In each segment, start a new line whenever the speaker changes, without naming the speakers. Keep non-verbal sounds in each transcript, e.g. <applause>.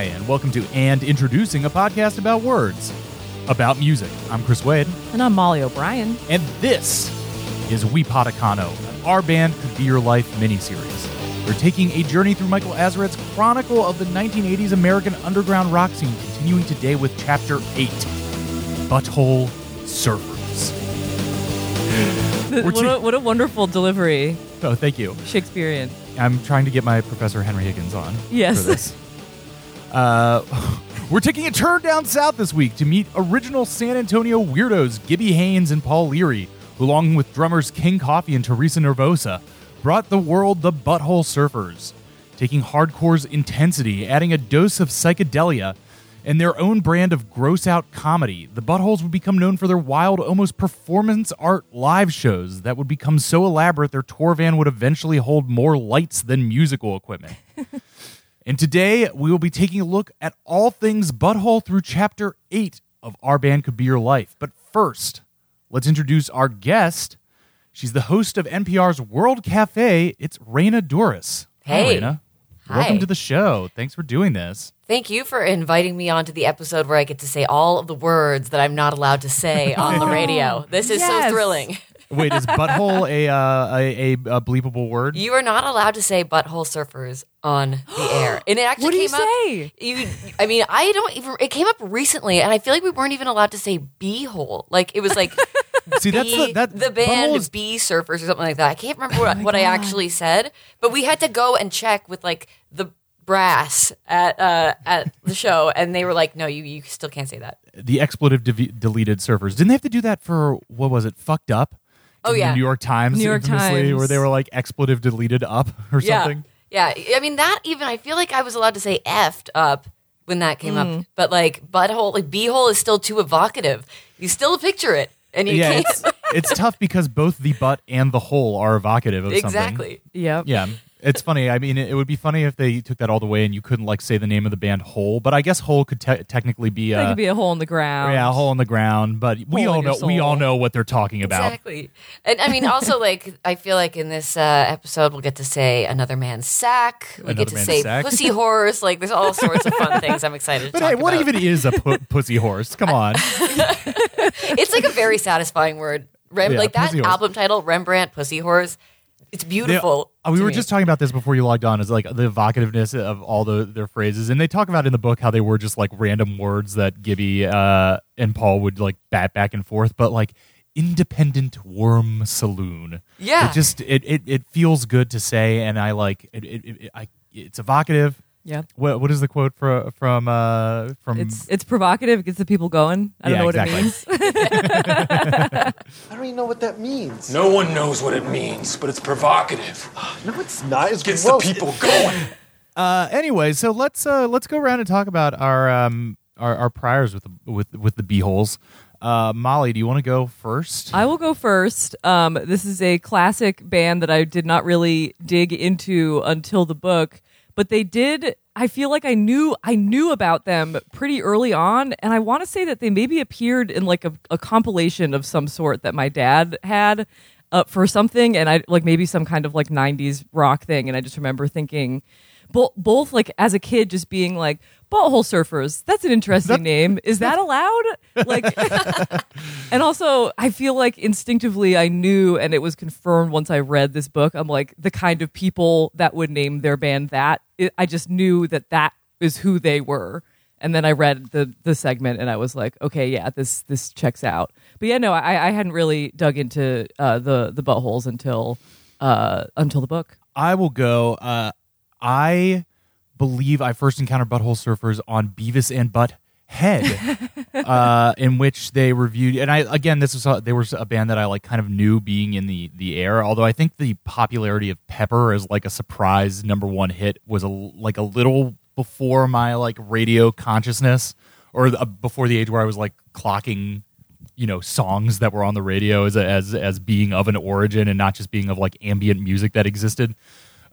Hi, and welcome to And Introducing, a podcast about words, about music. I'm Chris Wade,
And I'm Molly O'Brien.
and this is We Potacano, an Our Band Could Be Your Life miniseries. We're taking a journey through Michael Azerrad's chronicle of the 1980s American underground rock scene, continuing today with Chapter 8 Butthole Surfers. <laughs>
What, a, what a wonderful delivery.
Oh, thank you.
Shakespearean.
I'm trying to get my Professor Henry Higgins on
Yes. <laughs>
Uh, <laughs> we're taking a turn down south this week to meet original San Antonio weirdos Gibby Haynes and Paul Leary, who, along with drummers King Coffee and Teresa Nervosa, brought the world the Butthole Surfers, taking hardcore's intensity, adding a dose of psychedelia, and their own brand of gross out comedy. The Buttholes would become known for their wild, almost performance art live shows that would become so elaborate their tour van would eventually hold more lights than musical equipment. <laughs> And today we will be taking a look at all things butthole through chapter 8 of Our Band Could Be Your Life. But first, let's introduce our guest. She's the host of NPR's World Cafe. It's Raina Douris. Hi,
Hey.
Raina.
Hi.
Welcome to the show. Thanks for doing this.
Thank you for inviting me onto the episode where I get to say all of the words that I'm not allowed to say on the <laughs> radio. This is
Yes.
so thrilling.
Wait, is butthole a, uh, a, a, a bleepable word?
You are not allowed to say butthole surfers on the <gasps> air. And it actually
What do you
came up
say?
You I mean, I don't even it came up recently and I feel like we weren't even allowed to say beehole. Like it was like <laughs>
See, that's
bee-
the, that,
the band
is-
bee surfers or something like that. I can't remember what, what I actually said, but we had to go and check with like the brass at uh, at the show, and they were like, "No, you you still can't say that."
the expletive de- deleted surfers. Didn't they have to do that for, what was it, fucked up?
Oh, yeah.
New York Times,
New York Times.
where they were like expletive deleted up or
Yeah,
something.
yeah. I mean that even I feel like I was allowed to say "effed" up when that came
Mm.
up, but like butthole, like beehole is still too evocative. You still picture it, and you
yeah,
can't
it's, it's tough because both the butt and the hole are evocative of something.
exactly.
Yep.
Yeah, it's funny. I mean, it would be funny if they took that all the way and you couldn't like say the name of the band Hole, but I guess Hole could te- technically be
That
a
could be a hole in the ground.
yeah, a hole in the ground. But we
Hole
all
in your
know we
soul.
all know what they're talking about.
Exactly. And I mean, also, <laughs> like, I feel like in this uh, episode, we'll get to say another man's sack. We
Another
get to
man's
say
sack.
pussy horse. Like, there's all sorts of fun things I'm excited to
But
talk
hey, what
about.
even is a pu- pussy horse? Come on. <laughs>
It's like a very satisfying word. Rem-
Yeah,
like that
pussy horse.
album title, Rembrandt Pussy Horse. It's beautiful.
uh, we were
me.
just talking about this before you logged on. Is like the evocativeness of all the their phrases, and they talk about in the book how they were just like random words that Gibby uh, and Paul would like bat back and forth, but like independent worm saloon.
Yeah.
it just it, it it feels good to say, and I like it. it, it I, it's evocative.
Yep.
What what is the quote for, from uh from
It's it's provocative. It gets the people going. I don't
Yeah,
know what
exactly.
it means. <laughs>
I don't even know what that means.
No one knows what it means, but it's provocative. <gasps>
No, it's not. It's
Gets
gross.
the people going. <laughs>
Uh, anyway, so let's uh, let's go around and talk about our um our, our priors with the, with with the beeholes. Uh, Molly, do you want to go first?
I will go first. Um, this is a classic band that I did not really dig into until the book, but they did. I feel like I knew I knew about them pretty early on, and I want to say that they maybe appeared in like a, a compilation of some sort that my dad had uh, for something, and I like maybe some kind of like '90s rock thing, and I just remember thinking. Bo- both like as a kid just being like butthole surfers that's an interesting name. Is that <laughs> allowed? Like <laughs> and also i feel like instinctively i knew and it was confirmed once i read this book i'm like the kind of people that would name their band that it, i just knew that that is who they were. And then i read the the segment and i was like okay yeah this this checks out. But yeah no i i hadn't really dug into uh the the buttholes until uh until the book.
I will go. Uh, I believe I first encountered Butthole Surfers on Beavis and Butt Head, <laughs> uh, in which they reviewed. And I again, this was a, they were a band that I like, kind of knew being in the the air. Although I think the popularity of Pepper as like a surprise number one hit was a like a little before my like radio consciousness, or uh, before the age where I was like clocking you know songs that were on the radio as as as being of an origin and not just being of like ambient music that existed.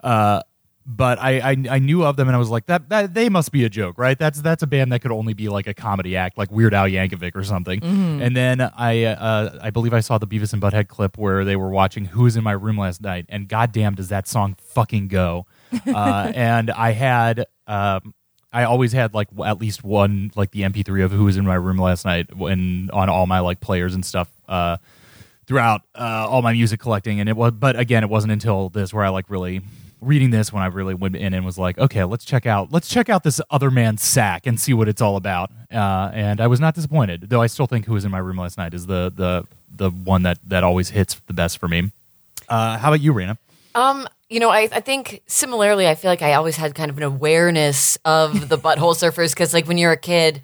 Uh, but I, I I knew of them and I was like that that they must be a joke, right? That's that's a band that could only be like a comedy act, like Weird Al Yankovic or something. And then I uh, I believe I saw the Beavis and Butthead clip where they were watching Who Was in My Room Last Night, and goddamn does that song fucking go. <laughs> Uh, and I had um, I always had like at least one like the MP3 of who was in my room last night when on all my like players and stuff uh, throughout uh, all my music collecting. And it was, but again, it wasn't until this where I like really reading this when I really went in and was like, okay, let's check out let's check out this other man's sack and see what it's all about. Uh, and I was not disappointed, though. I still think who was in my room last night is the the the one that that always hits the best for me. Uh, how about you, Raina?
Um, you know, I, I think similarly, I feel like I always had kind of an awareness of the <laughs> butthole surfers because, like, when you're a kid,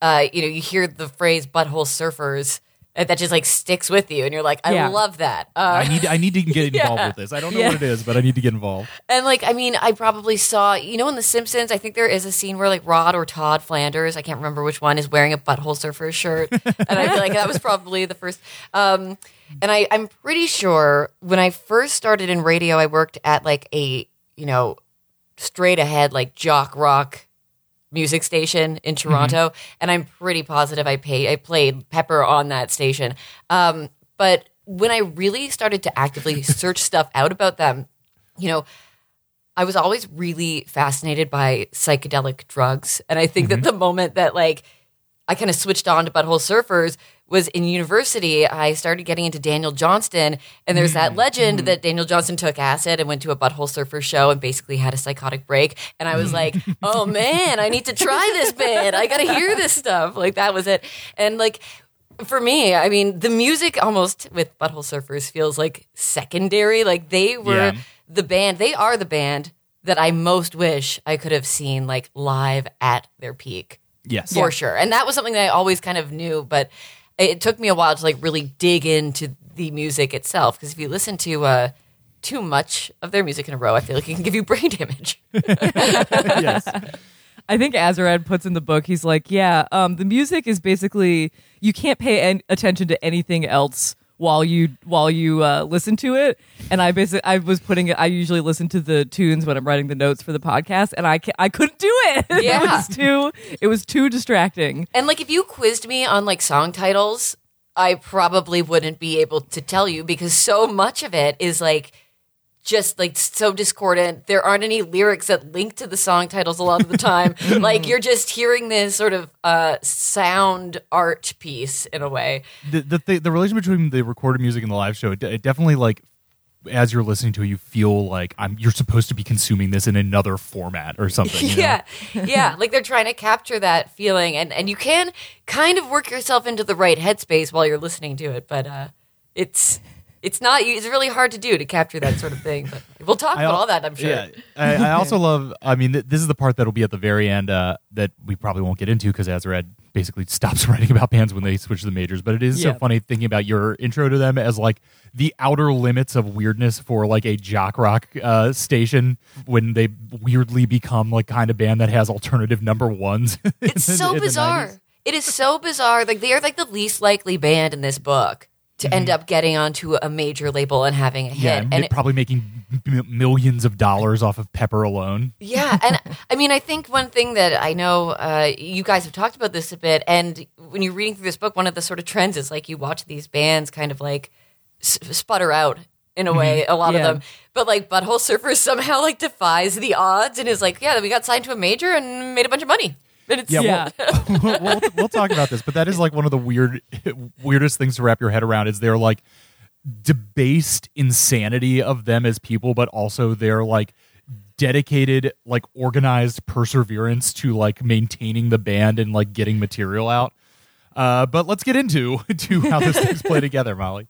uh, you know, you hear the phrase butthole surfers, that just like sticks with you, and you're like, I
Yeah.
love that. Uh,
I need I need to get <laughs> involved
Yeah.
with this. I don't know
Yeah.
what it is, but I need to get involved.
And like, I mean, I probably saw, you know, in The Simpsons, I think there is a scene where like Rod or Todd Flanders, I can't remember which one, is wearing a butthole surfer shirt, <laughs> and I feel like that was probably the first. Um, and I, I'm pretty sure when I first started in radio, I worked at like a, you know, straight ahead like jock rock music station in Toronto, and I'm pretty positive I paid I played Pepper on that station. Um, but when I really started to actively <laughs> search stuff out about them, you know, I was always really fascinated by psychedelic drugs, and I think that the moment that like I kind of switched on to Butthole Surfers was in university. I started getting into Daniel Johnston, and there's that mm, legend mm. that Daniel Johnston took acid and went to a Butthole Surfer show and basically had a psychotic break. And I was like, <laughs> oh man, I need to try this band. I got to hear this stuff. Like that was it. And like for me, I mean, the music almost with Butthole Surfers feels like secondary. Like they were
Yeah.
the band, they are the band that I most wish I could have seen like live at their peak
Yes.
for sure. And that was something that I always kind of knew, but it took me a while to like really dig into the music itself. Because if you listen to uh, too much of their music in a row, I feel like it can give you <laughs> brain damage. <laughs>
yes.
I think Azerrad puts in the book, he's like, yeah, um, the music is basically you can't pay an- attention to anything else while you while you uh, listen to it. And I basically I was putting it. I usually listen to the tunes when I'm writing the notes for the podcast, and I I couldn't do it. <laughs>
Yeah, it
was too it was too distracting.
And like if you quizzed me on like song titles, I probably wouldn't be able to tell you because so much of it is like just like so discordant. There aren't any lyrics that link to the song titles a lot of the time. <laughs> like you're just hearing this sort of uh sound art piece in a way.
the the th- the relation between the recorded music and the live show, it, it definitely like as you're listening to it, you feel like I'm you're supposed to be consuming this in another format or something. you <laughs> know?
yeah yeah like they're trying to capture that feeling and and you can kind of work yourself into the right headspace while you're listening to it but uh it's it's not it's really hard to do to capture that sort of thing but we'll talk
I
about all that i'm sure
Yeah, I, I also love. I mean, th- this is the part that'll be at the very end uh, that we probably won't get into because Azerrad basically <laughs> stops writing about bands when they switch to the majors. But it is so funny thinking about your intro to them as like the outer limits of weirdness for like a jock rock uh, station when they weirdly become like kind of band that has alternative number ones. <laughs>
it's
the-
so
in
bizarre it is so bizarre like they are like the least likely band in this book to end up getting onto a major label and having a hit
Mm-hmm. Yeah,
and
and
it-
probably making m- millions of dollars off of Pepper alone.
Yeah, and I mean, I think one thing that I know uh, you guys have talked about this a bit, and when you're reading through this book, one of the sort of trends is like you watch these bands kind of like s- sputter out in a way, a lot
Yeah.
of them, but like Butthole Surfers <laughs> somehow like defies the odds and is like, yeah, we got signed to a major and made a bunch of money. And it's
Yeah,
Yeah. <laughs>
We'll, we'll, we'll talk about this, but that is like one of the weird, <laughs> weirdest things to wrap your head around. Is their like debased insanity of them as people, but also their like dedicated, like organized perseverance to like maintaining the band and like getting material out. Uh, but let's get into <laughs> to how those things play together, Molly.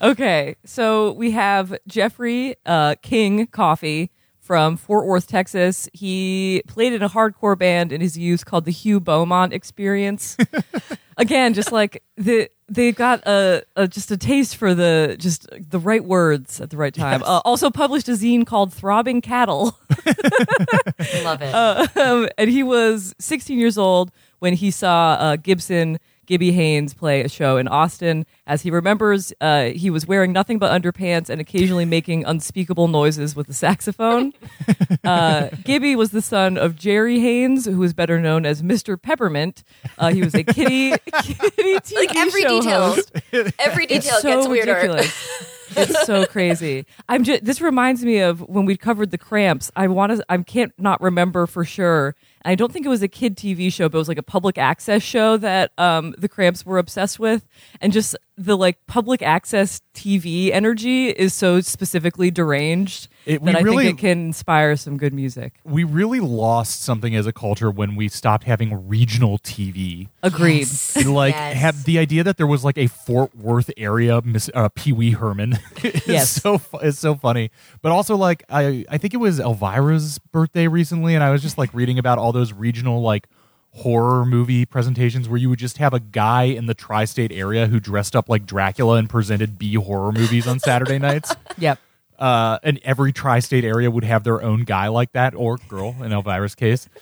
Okay, so we have Jeffrey uh, King Coffee from Fort Worth, Texas. He played in a hardcore band in his youth called the Hugh Beaumont Experience. <laughs> Again, just like the they got a, a just a taste for the just the right words at the right time.
Yes.
Uh, also published a zine called Throbbing Cattle. <laughs>
love it.
um, and he was 16 years old when he saw uh, Gibson Gibby Haynes play a show in Austin. As he remembers, uh, he was wearing nothing but underpants and occasionally <laughs> making unspeakable noises with the saxophone. uh, Gibby was the son of Jerry Haynes, who was better known as Mr. Peppermint. Uh, he was a kitty, <laughs> kitty TV
like every
show
detail,
host
every detail
so
gets weirder.
ridiculous. <laughs> it's so crazy. I'm just. This reminds me of when we covered the cramps. I want to. I can't not remember for sure I don't think it was a kid TV show, but it was like a public access show that um, the Cramps were obsessed with, and just the like public access TV energy is so specifically deranged
It- we
that I
really-
think it can inspire some good music.
we really lost something as a culture when we stopped having regional TV.
Agreed. Yes.
like
Yes.
have the idea that there was like a Fort Worth area Miss uh, Pee Wee Herman <laughs> is
Yes.
so fu- is so funny. But also like I I think it was Elvira's birthday recently, and I was just like reading about all those regional like horror movie presentations where you would just have a guy in the tri-state area who dressed up like Dracula and presented B horror movies on Saturday nights. <laughs>
Yep.
Uh, and every tri-state area would have their own guy like that or girl in Elvira's case. <laughs>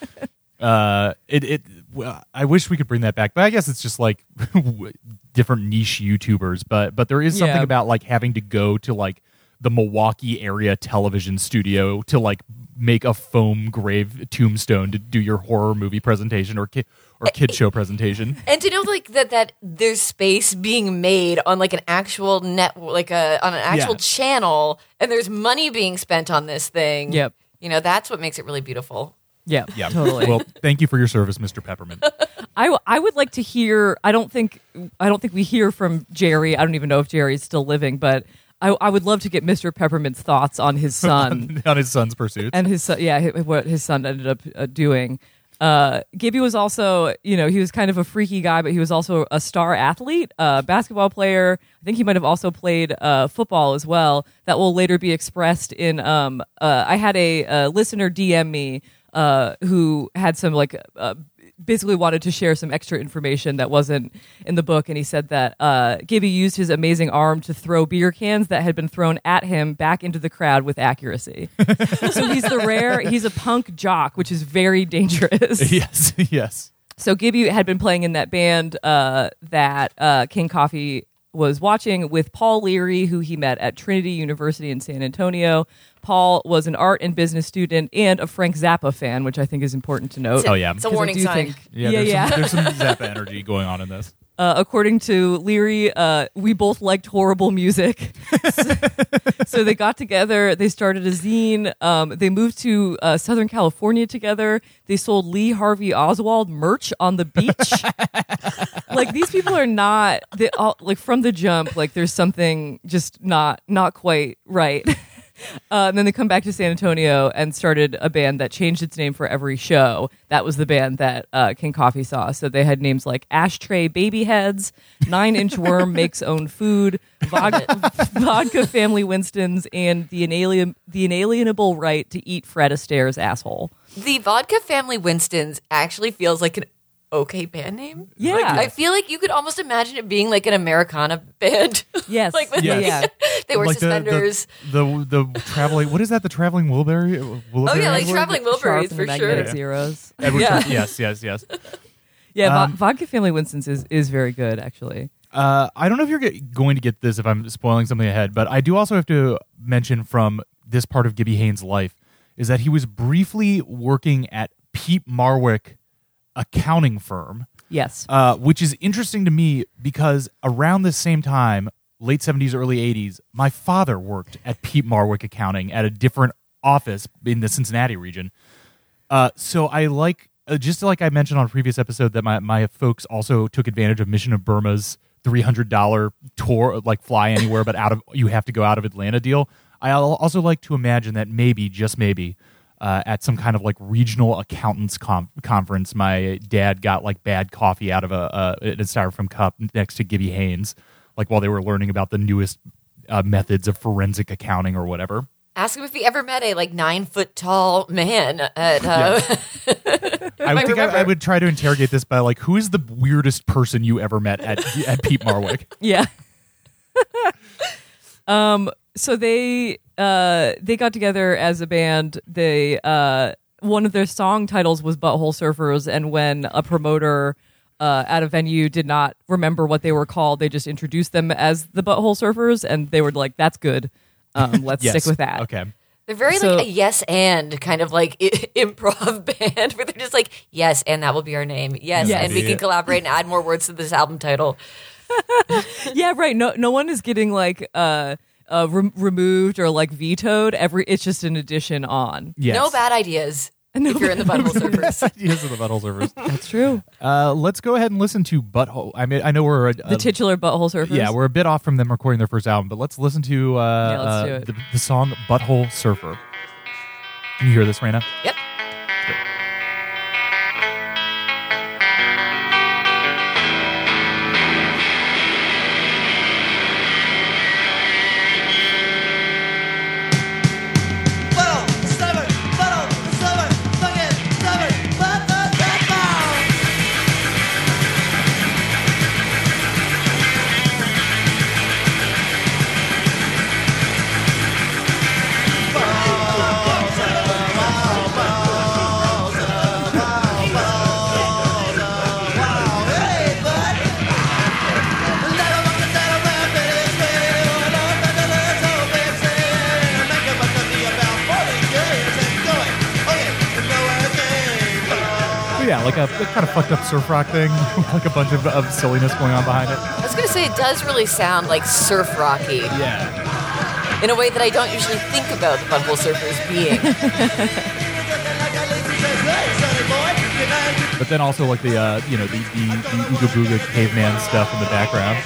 Uh, it it well, I wish we could bring that back, but I guess it's just like <laughs> different niche YouTubers. But but there is something
Yeah.
about like having to go to like the Milwaukee area television studio to like make a foam grave tombstone to do your horror movie presentation or ki- or kid show presentation.
and to know like that that there's space being made on like an actual net like a on an actual
Yeah.
channel and there's money being spent on this thing
Yep.
you know that's what makes it really beautiful
Yeah.
Yeah,
Totally.
Well, thank you for your service, Mr. Peppermint. <laughs>
I, w- I would like to hear. I don't think I don't think we hear from Jerry. I don't even know if Jerry is still living, but I, I would love to get Mr. Peppermint's thoughts on his <laughs> son
on his son's pursuit.
and his son. Yeah, what his son ended up uh, doing. Uh, Gibby was also, you know, he was kind of a freaky guy, but he was also a star athlete, uh, basketball player. I think he might have also played uh, football as well. That will later be expressed in. Um, uh, I had a, uh listener DM me uh, who had some like uh, basically wanted to share some extra information that wasn't in the book, and he said that uh, Gibby used his amazing arm to throw beer cans that had been thrown at him back into the crowd with accuracy. <laughs> so he's the rare. He's a punk jock, which is very dangerous. <laughs>
yes, yes.
So Gibby had been playing in that band uh, that uh, King Coffee was watching with Paul Leary, who he met at Trinity University in San Antonio. Paul was an art and business student and a Frank Zappa fan, which I think is important to note.
Oh, yeah.
it's a
'Cause I
warning
do
sign
think-
Yeah,
yeah,
there's,
yeah.
Some, there's some <laughs> Zappa energy going on in this.
Uh, according to Leary, uh, we both liked horrible music. <laughs> so, so they got together. They started a zine. Um, they moved to uh, Southern California together. They sold Lee Harvey Oswald merch on the beach. <laughs> like these people are not they all, like from the jump. Like there's something just not not quite right. <laughs> Uh, and then they come back to San Antonio and started a band that changed its name for every show. That was the band that uh, King Coffee saw. So they had names like Ashtray Baby Heads, Nine Inch Worm Makes Own Food, Vodka, <laughs> Vodka Family Winston's, and the, inalien, the Inalienable Right to Eat Fred Astaire's Asshole.
the vodka family winston's actually feels like an okay band name
Yeah.
Like, i feel like you could almost imagine it being like an americana band <laughs>
Yes.
like with
yeah.
Yes.
yeah. <laughs>
they wear
Like the-
suspenders
The, the the traveling. What is that? The traveling Wilbury.
oh yeah like traveling
Sharp
wilburys
and
for
the
sure
Magnetic Zeros.
Edward
Yeah.
Sharp- Yes, yes, yes.
Yeah, vo-
Um,
Vodka Family Winston's is, is very good, actually.
Uh, I don't know if you're get, going to get this if I'm spoiling something ahead, but I do also have to mention from this part of Gibby Haynes' life is that he was briefly working at Peat Marwick accounting firm,
Yes.
uh, which is interesting to me because around the same time, late 70s, early 80s, my father worked at Peat Marwick Accounting at a different office in the Cincinnati region. Uh, so I like, uh, just like I mentioned on a previous episode, that my, my folks also took advantage of Mission of Burma's $300 tour, like fly anywhere, but out of, you have to go out of Atlanta deal. I also like to imagine that maybe, just maybe, uh, at some kind of like regional accountants com- conference, my dad got like bad coffee out of a, a, a styrofoam cup next to Gibby Haynes, like while they were learning about the newest uh, methods of forensic accounting or whatever.
ask him if he ever met a like nine foot tall man at uh, <laughs>
I would think I. I would try to interrogate this by like, who is the weirdest person you ever met at at Peat Marwick? <laughs>
Yeah. <laughs> um. So they uh they got together as a band. They uh one of their song titles was Butthole Surfers, and when a promoter uh, at a venue did not remember what they were called, they just introduced them as the Butthole Surfers, and they were like, "That's good. Um, <laughs> let's
Yes.
stick with that."
Okay.
they're very
So-
like a yes and kind of like i- <laughs> improv <laughs> band where they're just like yes and that will be our name yes,
Yes.
and we can collaborate and add more words to this album title
yeah, right. No, no one is getting like uh, uh re- removed or like vetoed. Every it's just an addition on.
Yes.
no bad ideas <laughs> if you're in the Butthole Surfers.
Ideas of the Butthole Surfers. <laughs>
That's true.
Uh, let's go ahead and listen to Butthole. I mean, I know we're a,
The titular butthole surfers.
yeah, we're a bit off from them recording their first album, but let's listen to uh,
Yeah, let's
uh. The, the song "Butthole Surfer." Can you hear this, Raina?
Yep.
Like a, a kind of fucked up surf rock thing, <laughs> like a bunch of, of silliness going on behind it.
I was gonna say it does really sound like surf rocky
Yeah.
in a way that I don't usually think about the Butthole Surfers being. <laughs>
But then also like the uh, you know the the, the Ooga Booga caveman stuff in the background.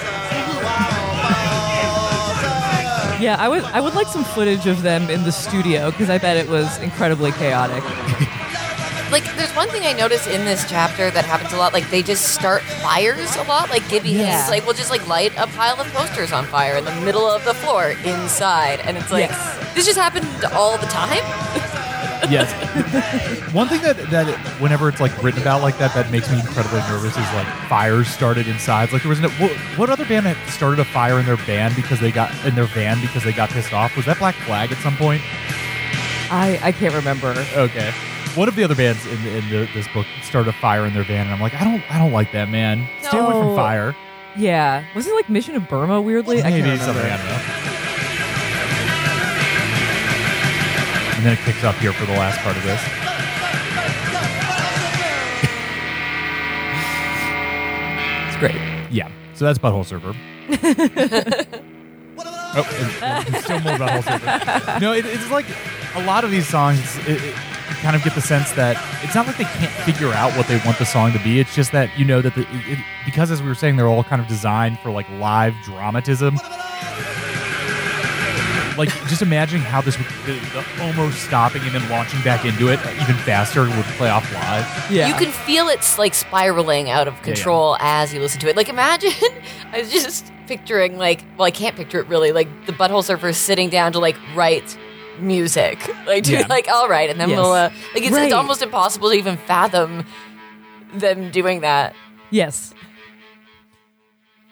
Yeah, I would I would like some footage of them in the studio because I bet it was incredibly chaotic. <laughs>
like, there's one thing I noticed in this chapter that happens a lot. Like, they just start fires a lot. Like, Gibby
Yeah.
Haynes, like, will just like light a pile of posters on fire in the middle of the floor inside, and it's like
Yes.
this just happened all the time. <laughs>
Yes. One thing that that whenever it's like written about like that that makes me incredibly nervous is like fires started inside. Like there was no what, what other band had started a fire in their band because they got in their van because they got pissed off? Was that Black Flag at some point?
I I can't remember.
Okay. One of the other bands in, in the, this book started a fire in their van, and I'm like, I don't, I don't like that, man. Stay away from fire.
Yeah, was it like Mission of Burma? Weirdly, I
Maybe
can't
something.
remember.
I don't know. And then it kicks up here for the last part of this. <laughs>
It's great.
Yeah. So that's Butthole Surfer. <laughs> oh, and, and still more Butthole Surfer. No, it, it's like a lot of these songs, it, it, kind of get the sense that it's not like they can't figure out what they want the song to be. It's just that you know that the, it, it, because, as we were saying, they're all kind of designed for like live dramatism. Like, just imagine how this would, the, the almost stopping and then launching back into it even faster would play off live.
Yeah,
You can feel it's like spiraling out of control as you listen to it. Like imagine, <laughs> I was just picturing like, well, I can't picture it really. Like the Butthole Surfers sitting down to like write music, like to
Yeah.
like all right, and then
Yes.
we'll uh, like it's,
Right.
it's almost impossible to even fathom them doing that.
Yes,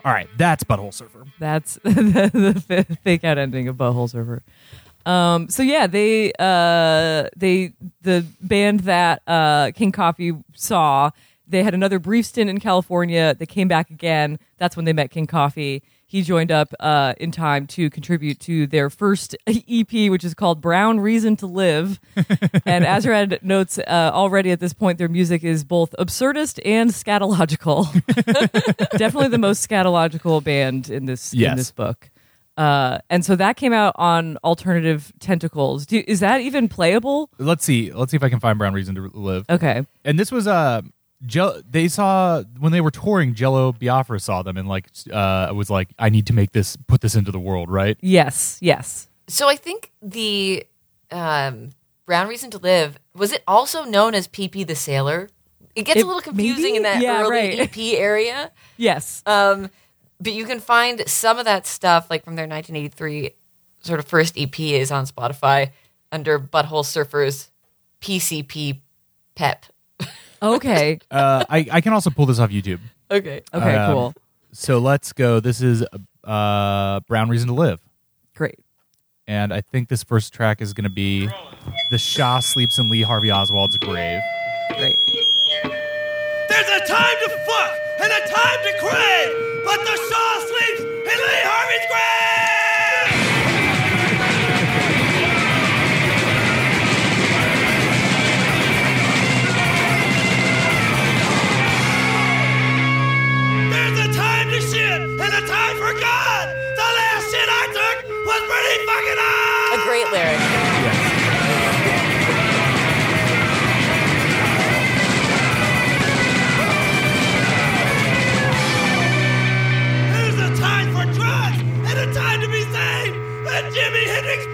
All right, that's Butthole Surfer.
that's <laughs> the, the fa- fake out ending of Butthole Surfer. Um, so yeah, they uh, they the band that uh, King Coffee saw. They had another brief stint in California. They came back again. That's when they met King Coffee. He joined up uh, in time to contribute to their first <laughs> EP, which is called Brown Reason to Live. <laughs> and Azerrad notes uh, already at this point, their music is both absurdist and scatological. <laughs> Definitely the most scatological band in this in this book. Uh, and so that came out on Alternative Tentacles. Do, is that even playable?
Let's see. Let's see if I can find Brown Reason to Live.
Okay.
And this was uh Jell- they saw when they were touring Jello Biafra saw them and like uh was like I need to make this put this into the world, right?
Yes. Yes.
So I think the um, Brown Reason to Live was it also known as PP the Sailor? It gets
It-
a little confusing
maybe?
in that
Yeah,
early
right.
EP area.
Yes.
Um, but you can find some of that stuff like from their 1983 sort of first EP is on Spotify under Butthole Surfers PCP Pep.
Okay. <laughs>
Uh I I can also pull this off YouTube.
Okay.
Okay.
Um,
cool.
So let's go. This is uh Brown Reason to Live.
Great.
And I think this first track is going to be The Shah Sleeps in Lee Harvey Oswald's grave.
Great.
There's a time to fuck and a time to crave, but the Shah sleeps in Lee Harvey's grave! and a time for God. The last shit I took was pretty fucking
hot.
A
great lyric. Yeah.
A time for drugs and a time to be saved. And Jimi Hendrix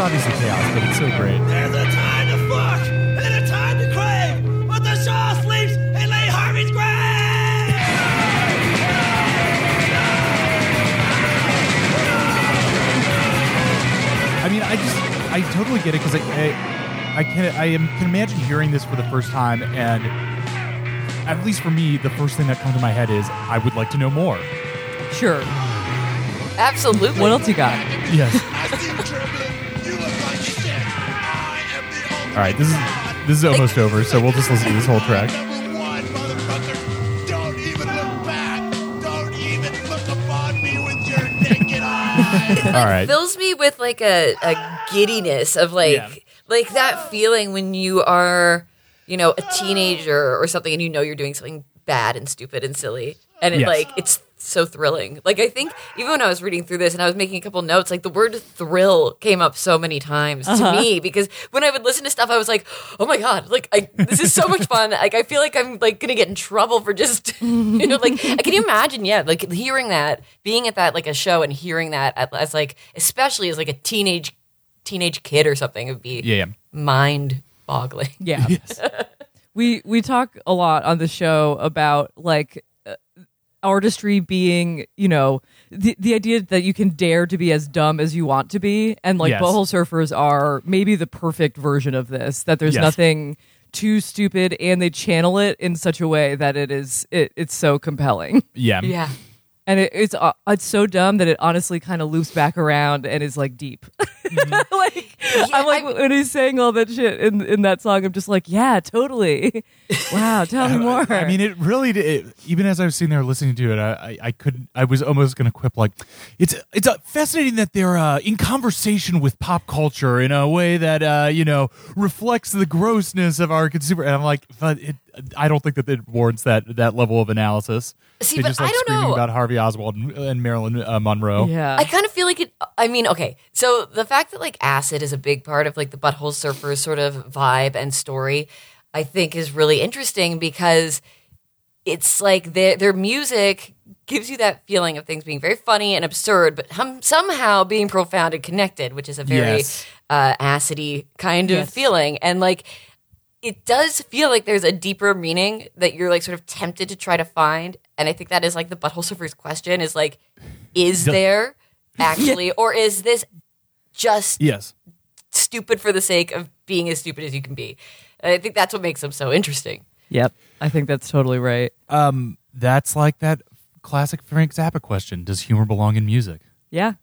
obviously chaos, but it's so great.
There's a time to fuck and a time to crave, but the Shah sleeps in Lee Harvey's grave.
I mean, I just, I totally get it because I, I, I can, I am, can imagine hearing this for the first time, and at least for me, the first thing that comes to my head is I would like to know more.
Sure.
Absolutely.
What else you got?
Yes. <laughs> All right. This is this is almost over, so we'll just listen to this whole track.
Number one, motherfucker. Don't even look back. Don't even look upon me with your naked eyes. <laughs>
All right.
fills me with like a, a giddiness of like
Yeah.
like that feeling when you are you know a teenager or something and you know you're doing something bad and stupid and silly and it
Yes.
like it's so thrilling like i think even when i was reading through this and i was making a couple notes like the word thrill came up so many times to uh-huh. me because when i would listen to stuff i was like oh my god like I, this is so much fun like i feel like i'm like gonna get in trouble for just <laughs> you know like can you imagine yeah like hearing that being at that like a show and hearing that at, as like especially as like a teenage teenage kid or something would be
Yeah, yeah.
mind boggling
Yeah. <laughs> we we talk a lot on the show about like artistry being, you know, the the idea that you can dare to be as dumb as you want to be, and like
Yes.
butthole surfers are maybe the perfect version of this. That there's
Yes.
nothing too stupid, and they channel it in such a way that it is it, it's so compelling. <laughs>
Yeah.
yeah
and it, it's uh, it's so dumb that it honestly kind of loops back around and is like deep. <laughs> <laughs> like I'm like
I-
when he's saying all that shit in in that song, I'm just like, yeah, totally. <laughs> Wow, tell me more.
I mean, it really. It, even as I was sitting there listening to it, I, I, I couldn't. I was almost going to quip like, it's it's uh, fascinating that they're uh, in conversation with pop culture in a way that uh, you know reflects the grossness of our consumer. And I'm like, but it, I don't think that it warrants that that level of analysis.
See,
They
but
just like
I don't
screaming
know.
about Harvey Oswald and, and Marilyn uh, Monroe.
yeah,
I kind of feel like it. I mean, okay, so the fact that like acid is a big part of like the Butthole Surfers sort of vibe and story, I think is really interesting because it's like their their music gives you that feeling of things being very funny and absurd, but hum, somehow being profound and connected, which is a very
Yes.
uh, acidy kind of
Yes.
feeling, and like. It does feel like there's a deeper meaning that you're like sort of tempted to try to find, and I think that is like the butthole surfer's question: is like, is there <laughs> actually, or is this just
Yes.
stupid for the sake of being as stupid as you can be? And I think that's what makes them so interesting.
yep. I think that's totally right.
Um, that's like that classic Frank Zappa question: Does humor belong in music?
Yeah.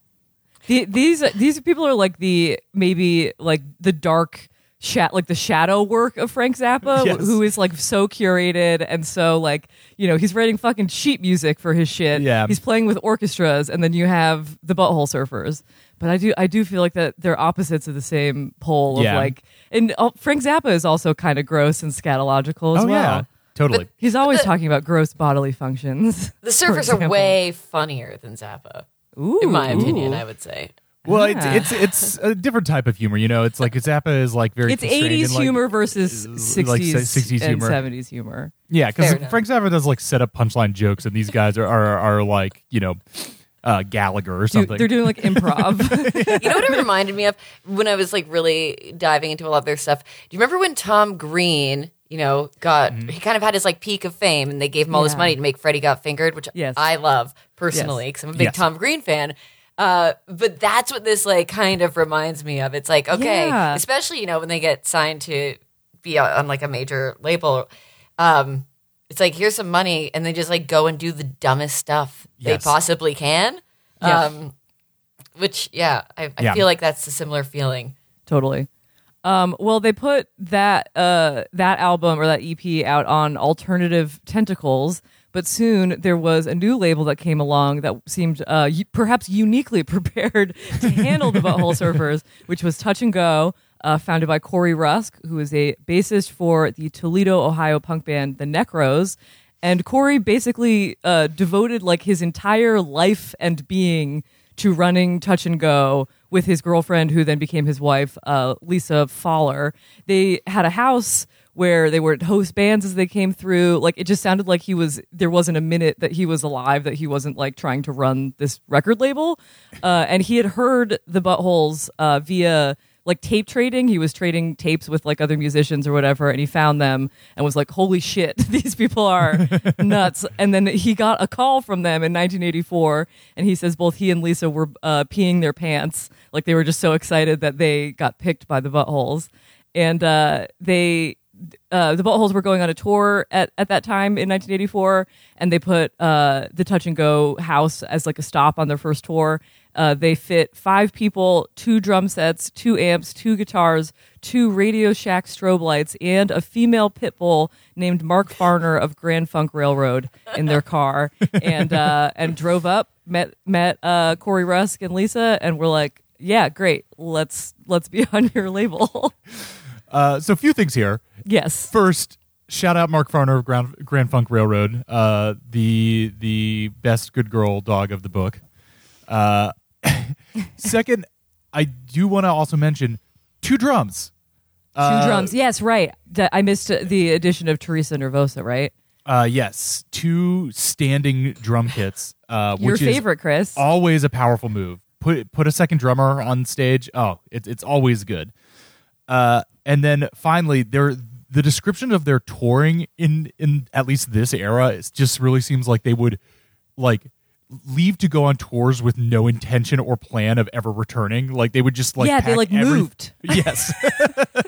The, these these people are like the maybe like the dark shat like the shadow work of Frank Zappa,
Yes.
who is like so curated and so like you know he's writing fucking sheet music for his shit.
Yeah.
he's playing with orchestras, and then you have the Butthole Surfers. But I do I do feel like that they're opposites of the same pole of
Yeah.
like and uh, Frank Zappa is also kind of gross and scatological as
oh
well.
yeah, totally.
He's always talking about gross bodily functions.
The surfers are way funnier than Zappa,
Ooh.
in my opinion. I would say.
Well,
Ah.
it's, it's it's a different type of humor. You know, it's like Zappa is like very
It's 80s
like-
humor versus 60s,
60s
and 70s humor.
Yeah, because Frank Zappa does like set up punchline jokes, and these guys are are, are like you know uh, Gallagher or
Do-
something.
they're doing like improv. <laughs>
You know what it reminded me of when I was like really diving into a lot of their stuff? Do you remember when Tom Green, you know, got
Mm-hmm.
he kind of had his like peak of fame and they gave him all this money to make Freddie Got Fingered, which
Yes.
I love personally because I'm a big
Yes.
Tom Green fan. Uh, but that's what this like kind of reminds me of. It's like okay,
Yeah.
especially you know when they get signed to be on, on like a major label. Um, it's like here's some money, and they just like go and do the dumbest stuff
Yes.
they possibly can.
Yeah.
Um, which yeah, I, I
Yeah.
feel like that's a similar feeling.
totally. Um, well, they put that uh, that album or that EP out on Alternative Tentacles, but soon there was a new label that came along that seemed uh, perhaps uniquely <laughs> prepared to handle the Butthole <laughs> Surfers, which was Touch and Go, uh, founded by Corey Rusk, who is a bassist for the Toledo, Ohio punk band The Necros. And Corey basically uh, devoted like his entire life and being to running Touch and Go with his girlfriend, who then became his wife, uh, Lisa Faller. They had a house where they would host bands as they came through. Like it just sounded like he was there wasn't a minute that he was alive that he wasn't like trying to run this record label. Uh, and he had heard the buttholes uh, via like tape trading. He was trading tapes with like other musicians or whatever, and he found them and was like, "Holy shit, <laughs> these people are <laughs> nuts!" And then he got a call from them in 1984, and he says both he and Lisa were uh, peeing their pants, like they were just so excited that they got picked by the buttholes, and uh, they uh, the Buttholes were going on a tour at, at that time in 1984, and they put uh, the Touch and Go house as like a stop on their first tour. Uh, they fit five people, two drum sets, two amps, two guitars, two Radio Shack strobe lights, and a female pit bull named Mark Farner of Grand Funk Railroad in their car, <laughs> and uh, and drove up, met met uh, Corey Rusk and Lisa, and were like, "Yeah, great, let's let's be <laughs> on your label."
Uh, so a few things here.
yes.
First, shout out Mark Farner of Grand, Grand Funk Railroad, uh, the the best good girl dog of the book. Uh, <laughs> second, I do want to also mention two drums.
Two
Uh,
drums. Yes, right. I missed uh, the addition of Teresa Nervosa, right?
Uh, yes, two standing drum kits. Uh,
Your favorite, Chris.
always a powerful move. Put put a second drummer on stage. Oh, it's it's always good. Uh, and then finally, there the description of their touring in in at least this era it just really seems like they would like leave to go on tours with no intention or plan of ever returning. Like they would just like
Yeah, they, like,
every-
moved. <laughs>
Yes,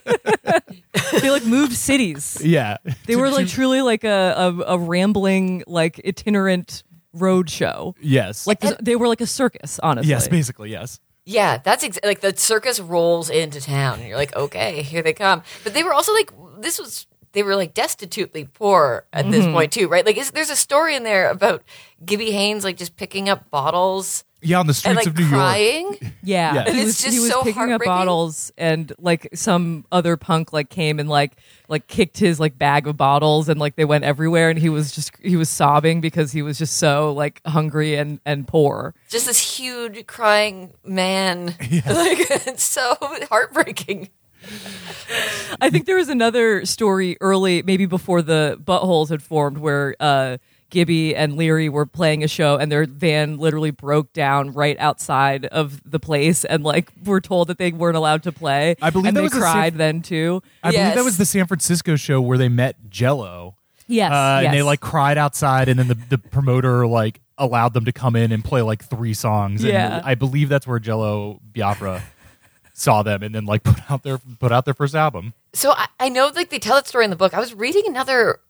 <laughs>
they like moved cities.
yeah.
They were like <laughs> truly like a, a, a rambling, like itinerant road show.
yes,
Like th- they were like a circus, honestly.
yes, basically yes.
Yeah, that's ex- like the circus rolls into town, and you're like, okay, here they come. But they were also like, this was they were like destitutely poor at this mm-hmm. point too, right? Like, is, there's a story in there about Gibby Haynes like just picking up bottles
Yeah, on the
and
streets
like
of New York.
crying.
Yeah,
Yeah.
he
And
was,
it's just
he was
so
picking up bottles, and like some other punk like came and like like kicked his like bag of bottles, and like they went everywhere, and he was just he was sobbing because he was just so like hungry and and poor.
Just this huge crying man, <laughs> <laughs> like it's so heartbreaking.
I think there was another story early, maybe before the buttholes had formed, where uh, Gibby and Leary were playing a show, and their van literally broke down right outside of the place, and like were told that they weren't allowed to play.
I believe
and
that
they
was
cried
same-
then too.
I believe that was the San Francisco show where they met Jello.
Yes,
Uh, and they like cried outside, and then the, the promoter like allowed them to come in and play like three songs. And
Yeah.
I believe that's where Jello Biafra <laughs> saw them, and then like put out their put out their first album.
So I, I know like they tell that story in the book. I was reading another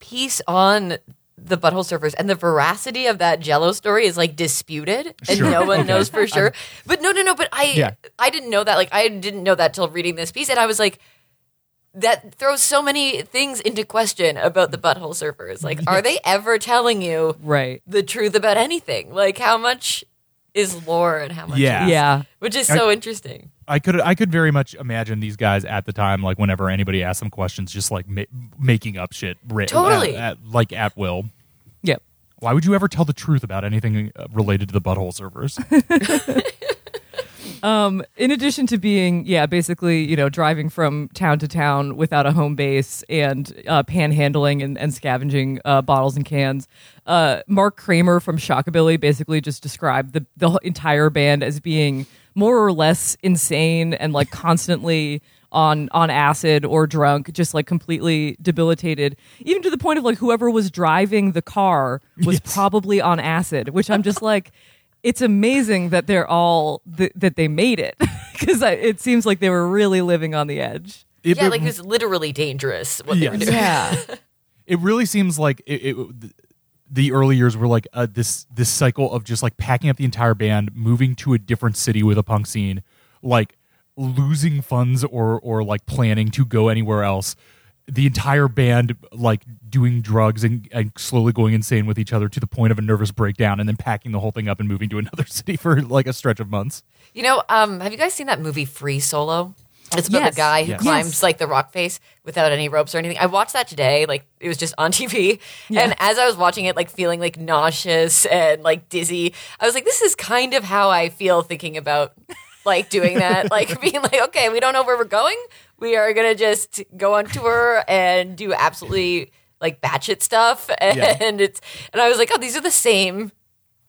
piece on the butthole surfers and the veracity of that jello story is like disputed and
Sure.
no one
Okay.
knows for <laughs> sure. but no no no, but I
Yeah.
I didn't know that. Like I didn't know that till reading this piece and I was like that throws so many things into question about the butthole surfers. Like, are <laughs> they ever telling you
right.
the truth about anything? Like, how much is lore and how much?
Yeah.
is-
Yeah.
which is so interesting.
I could I could very much imagine these guys at the time, like whenever anybody asked them questions, just like ma- making up shit, ri-
Totally.
at- at- like at will.
Yep.
Why would you ever tell the truth about anything uh, related to the butthole surfers? <laughs> <laughs>
in addition to being yeah basically you know driving from town to town without a home base and uh, panhandling and, and scavenging uh, bottles and cans uh, mark kramer from shockabilly basically just described the, the entire band as being more or less insane and like <laughs> constantly on on acid or drunk just like completely debilitated even to the point of like whoever was driving the car was probably on acid which i'm just like it's amazing that they're all th- that they made it <laughs> because it seems like they were really living on the edge.
It-
yeah,
it-
like it was literally dangerous what they were
Yes.
doing.
Yeah, <laughs>
it really seems like it, it, th- the early years were like uh, this this cycle of just like packing up the entire band, moving to a different city with a punk scene, like losing funds or or like planning to go anywhere else. The entire band like doing drugs and, and slowly going insane with each other to the point of a nervous breakdown, and then packing the whole thing up and moving to another <laughs> city for like a stretch of months.
You know, um, have you guys seen that movie Free Solo? It's about
Yes.
the guy who
Yes.
climbs
Yes.
like the rock face without any ropes or anything. I watched that today, like it was just on TV. And as I was watching it, like feeling like nauseous and like dizzy, I was like, this is kind of how I feel thinking about like doing that. <laughs> like being like, okay, we don't know where we're going. We are gonna just go on tour and do absolutely like batshit stuff. <laughs> And
Yeah.
it's and I was like, oh, these are the same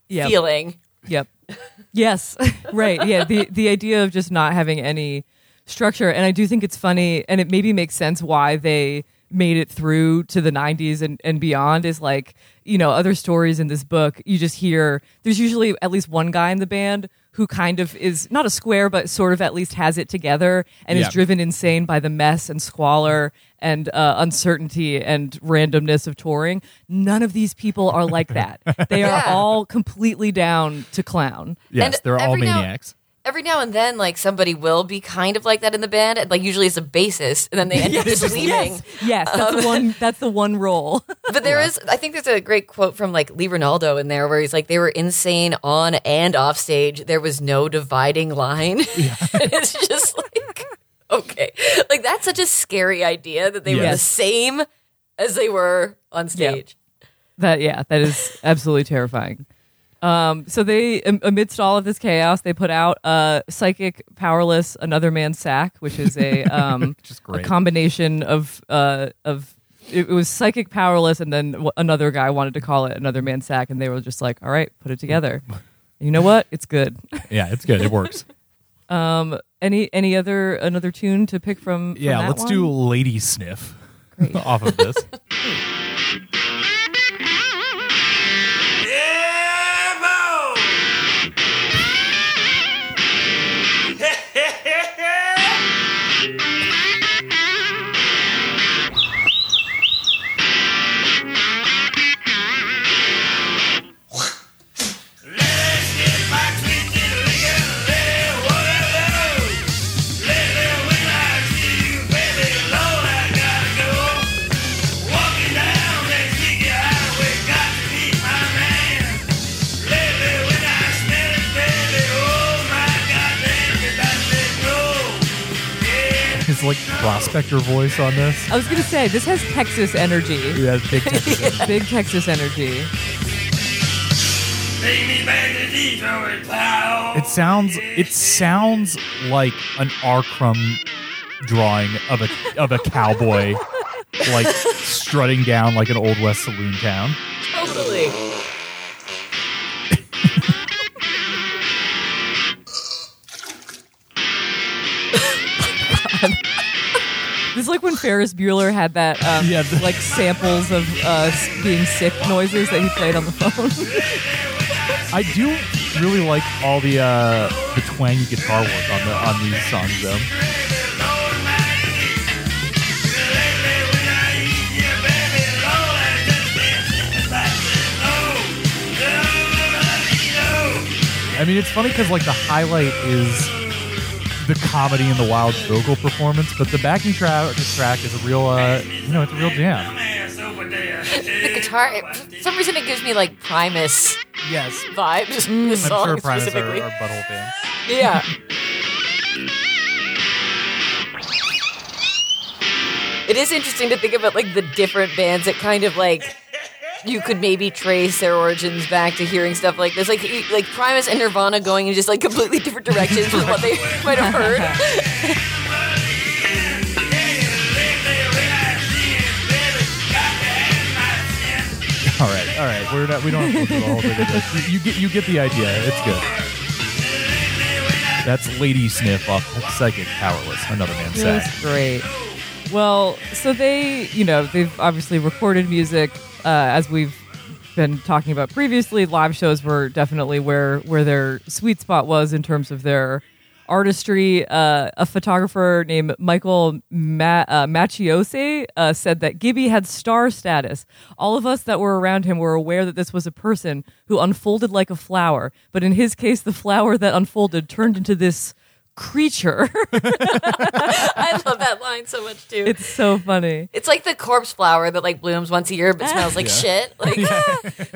yep.
feeling.
Yep. Yes. <laughs> right. Yeah. The the idea of just not having any structure, and I do think it's funny, and it maybe makes sense why they made it through to the 90s and, and beyond is like you know other stories in this book you just hear there's usually at least one guy in the band who kind of is not a square but sort of at least has it together and
Yeah.
is driven insane by the mess and squalor and uh, uncertainty and randomness of touring none of these people are like that they are <laughs>
Yeah.
all completely down to clown
Yes,
And
they're all
every now-
maniacs.
Every now and then, like somebody will be kind of like that in the band. and, Like usually it's a bassist, and then they end up just leaving.
yes yes that's the one that's the one role <laughs>
But there is, I think there's a great quote from like Lee Ranaldo in there where he's like, they were insane on and off stage. There was no dividing line. <laughs> and it's just like, okay. Like that's such a scary idea that they were the
Yes.
same as they were on stage.
That yeah, that is absolutely terrifying. Um, so they, amidst all of this chaos, they put out uh, "Psychic Powerless: Another Man's Sack," which is a <laughs> um,
Which is
a combination of uh, of it, it was psychic powerless, and then w- another guy wanted to call it "Another Man's Sack," and they were just like, "All right, put it together." And <laughs> you know what? It's good.
Yeah, it's good. It works. <laughs>
um, any any other another tune to pick from? from
yeah, let's
one?
do Lady Sniff off of this. Like prospector voice on this.
I was gonna say this has Texas energy.
Yeah, big <laughs> Texas.
Big Texas energy.
It sounds it sounds like an. Crumb drawing of a of a cowboy like strutting down like an old west saloon town.
Totally.
Is like when Ferris Bueller had that, um,
Yeah, the-
like samples of uh, being sick noises that he played on the phone.
I do really like all the uh the twangy guitar work on the on these songs though. I mean, it's funny because like the highlight is the comedy and the wild vocal performance, but the backing track track is a real, uh, you know, it's a real jam.
The guitar, it, for some reason, it gives me like Primus
Yes,
vibes.
I'm
song
sure Primus are,
specifically.
are butthole fans.
Yeah. it is interesting to think about like the different bands that kind of like you could maybe trace their origins back to hearing stuff like this, like like Primus and Nirvana going in just like completely different directions from what they <laughs> might have heard. <laughs>
All right, all right. We're not. We don't have to do the whole thing. of this. You, you get. You get the idea. It's good. That's Lady Sniff off Psychic Powerless. Another man's sack.
That's great. Well, so they, you know, they've obviously recorded music uh, as we've been talking about previously. Live shows were definitely where where their sweet spot was in terms of their artistry. Uh, a photographer named Michael Ma- uh, Macioce uh, said that Gibby had star status. All of us that were around him were aware that this was a person who unfolded like a flower, but in his case, the flower that unfolded turned into this creature. <laughs>
I love that line so much too.
it's so funny.
It's like the corpse flower that like blooms once a year but smells like shit. <laughs> Like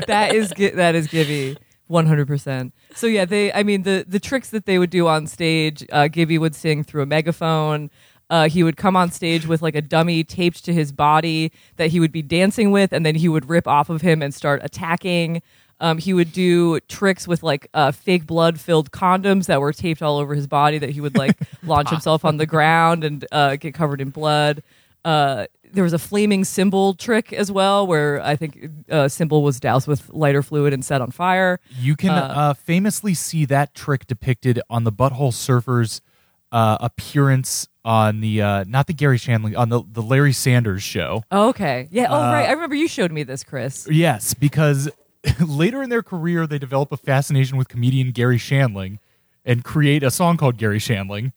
that is that is Gibby. 100%. So yeah, they I mean the the tricks that they would do on stage, uh Gibby would sing through a megaphone. Uh, he would come on stage with like a dummy taped to his body that he would be dancing with, and then he would rip off of him and start attacking. Um, he would do tricks with like uh, fake blood filled condoms that were taped all over his body that he would like <laughs> launch himself on the ground and uh, get covered in blood. Uh, there was a flaming cymbal trick as well, where I think uh, cymbal was doused with lighter fluid and set on fire.
You can uh, famously see that trick depicted on the Butthole Surfers uh, appearance on the uh, not the Garry Shandling on the the Larry Sanders show.
Oh, okay. Yeah. Oh,
Uh,
right. I remember you showed me this, Chris.
Yes, because <laughs> later in their career they develop a fascination with comedian Garry Shandling and create a song called Garry Shandling.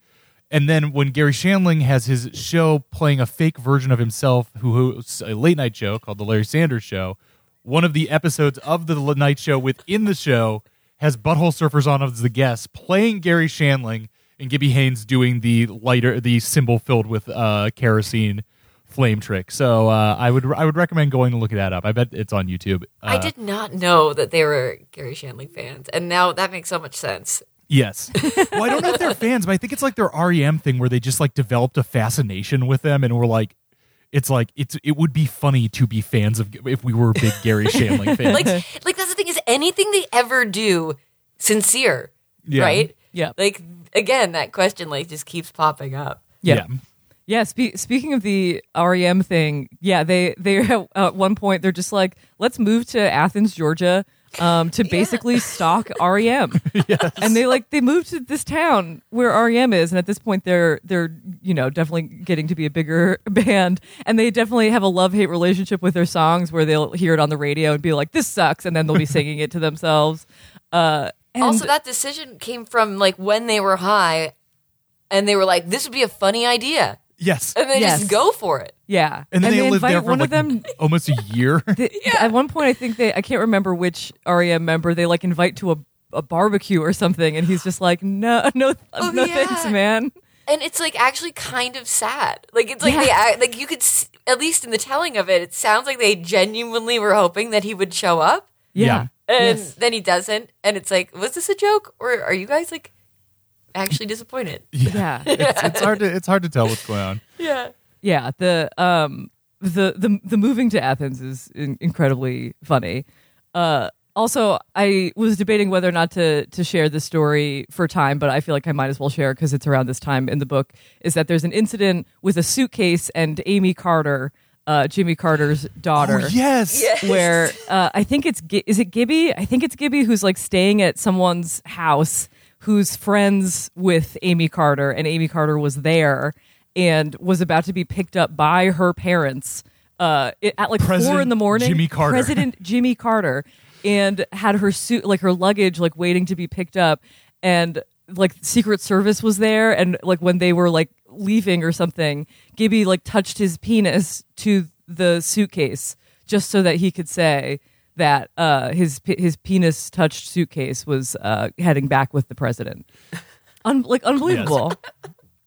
And then when Garry Shandling has his show playing a fake version of himself who hosts a late night show called the Larry Sanders Show, one of the episodes of the night show within the show has Butthole Surfers on as the guests playing Gary Shandling and Gibby Haynes doing the lighter the cymbal filled with uh, kerosene flame trick. So uh, I would I would recommend going to look that up. I bet it's on YouTube.
I
Uh,
did not know that they were Garry Shandling fans, and now that makes so much sense.
Yes. <laughs> well, I don't know if they're fans, but I think it's like their REM thing where they just like developed a fascination with them and were like, it's like it's it would be funny to be fans of if we were big Garry Shandling <laughs> fans.
Like, like that's the thing is anything they ever do sincere,
Yeah.
right?
Yeah.
Like again, that question like just keeps popping up.
Yeah. Yeah, spe- speaking of the REM thing, yeah, they they <laughs> at one point they're just like, let's move to Athens, Georgia, um, to <laughs> basically stalk REM. <laughs> yes. And they like they moved to this town where REM is, and at this point they're they're you know definitely getting to be a bigger band, and they definitely have a love hate relationship with their songs where they'll hear it on the radio and be like, this sucks, and then they'll be singing it to themselves. Uh, and
also, that decision came from like when they were high, and they were like, "This would be a funny idea,"
Yes.
and they
Yes.
just go for it.
yeah,
And then they, lived
invite
there for
one
like
of them
almost a year. <laughs>
The- At one point, I think they, I can't remember which REM member they like invite to a, a barbecue or something, and he's just like, no, no,
Oh,
no
yeah.
thanks, man.
And it's like actually kind of sad. Like it's like
Yeah.
they act, like you could s- at least in the telling of it, it sounds like they genuinely were hoping that he would show up,
Yeah.
and
Yes.
then he doesn't, and it's like, was this a joke or are you guys like actually disappointed? <laughs>
Yeah.
it's, it's hard to it's hard to tell what's going on.
Yeah.
Yeah. The, um, the, the, the moving to Athens is in- incredibly funny. Uh, also, I was debating whether or not to to share this story for time, but I feel like I might as well share because it's around this time in the book. Is that there's an incident with a suitcase and Amy Carter, uh, Jimmy Carter's daughter.
Oh yes.
where uh, I think it's Gi- is it Gibby? I think it's Gibby who's like staying at someone's house who's friends with Amy Carter, and Amy Carter was there and was about to be picked up by her parents uh, at like four in the morning.
Jimmy Carter.
President Jimmy Carter, and had her suit like her luggage like waiting to be picked up, and like Secret Service was there, and like when they were like leaving or something, Gibby like touched his penis to the suitcase just so that he could say that uh, his his penis touched suitcase was uh, heading back with the president. <laughs> Un- like unbelievable.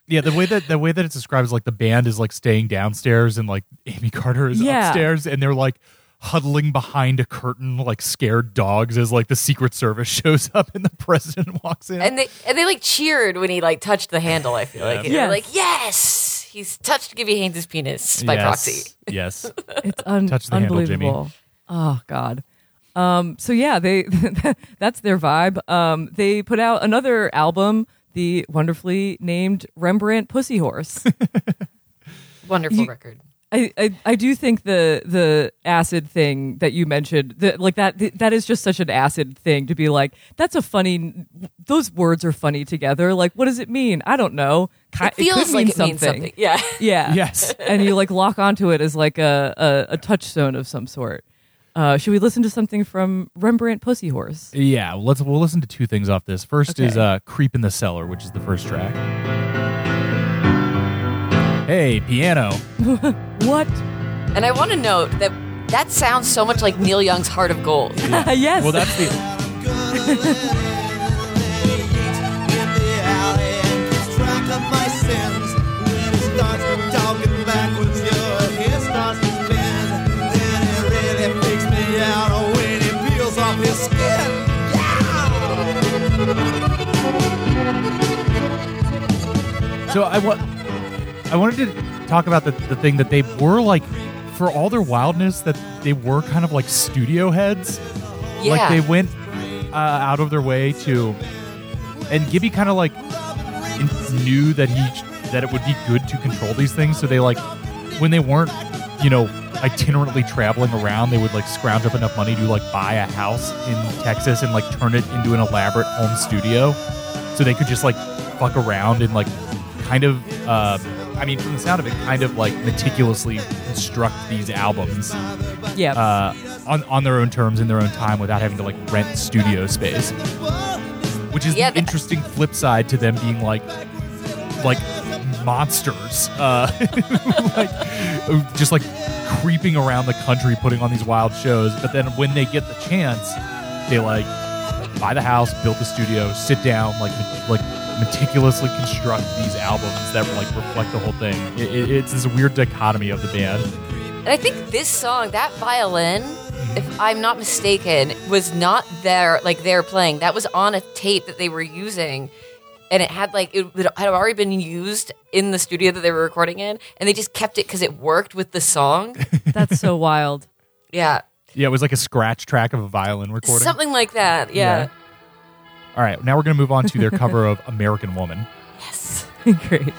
Yeah, the way that the way that it's described is like the band is like staying downstairs and like Amy Carter is
Yeah.
upstairs and they're like huddling behind a curtain like scared dogs as like the Secret Service <laughs> shows up and the president walks in.
And they and they like cheered when he like touched the handle. I feel like they
Yes.
like, "Yes, he's touched Gibby Haynes' penis by
yes,
proxy."
Yes.
It's un-
Touch the handle, Jimmy.
Unbelievable. Oh God. Um, so yeah, they <laughs> that's their vibe. Um, they put out another album, the wonderfully named Rembrandt Pussy Horse. <laughs>
Wonderful
You-
record.
I, I I do think the the acid thing that you mentioned, that like that that is just such an acid thing to be like. That's a funny. Those words are funny together. Like, what does it mean? I don't know.
It feels
could
like
mean
it means something. Yeah.
Yeah. <laughs>
Yes.
and you like lock onto it as like a, a, a touchstone of some sort. Uh, should we listen to something from Rembrandt Pussy Horse?
Yeah, let's we'll listen to two things off this. First is uh Creep in the Cellar, which is the first track. Hey, piano. <laughs>
What?
And I want to note that that sounds so much like Neil Young's Heart of Gold. <laughs>
yes.
Well, that's the <laughs> So I wa- I wanted to talk about the, the thing that they were like for all their wildness that they were kind of like studio heads.
Yeah.
Like they went uh, out of their way to and Gibby kind of like knew that he that it would be good to control these things so they like when they weren't, you know, itinerantly traveling around, they would like scrounge up enough money to like buy a house in Texas and like turn it into an elaborate home studio so they could just like fuck around and like kind of, um, I mean, from the sound of it, kind of like meticulously construct these albums
Yeah.
uh, on on their own terms in their own time without having to like rent studio space. Which is
Yeah,
the interesting flip side to them being like like monsters, uh, <laughs> like just like creeping around the country, putting on these wild shows. But then when they get the chance, they like buy the house, build the studio, sit down, like like meticulously construct these albums that like reflect the whole thing. It, it, it's this weird dichotomy of the band.
And I think this song, that violin, if I'm not mistaken, was not there, like they're playing. That was on a tape that they were using. And it had like, it had already been used in the studio that they were recording in. And they just kept it because it worked with the song. <laughs>
That's so wild.
Yeah.
Yeah, it was like a scratch track of a violin recording.
Something like that. Yeah.
All right, now we're going to move on to their cover of American Woman. <laughs>
Yes. <laughs>
Great.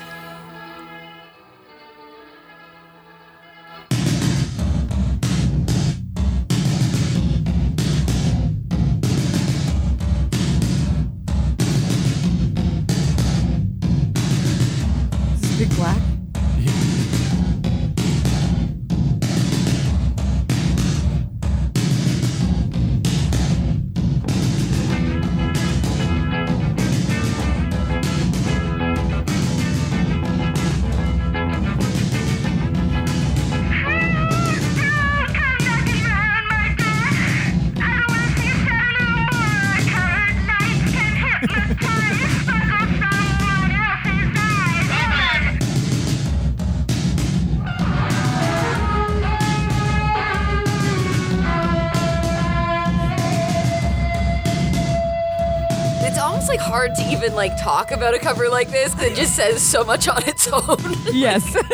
Even like talk about a cover like this that just says so much on its <laughs> own.
Yes. <laughs>
it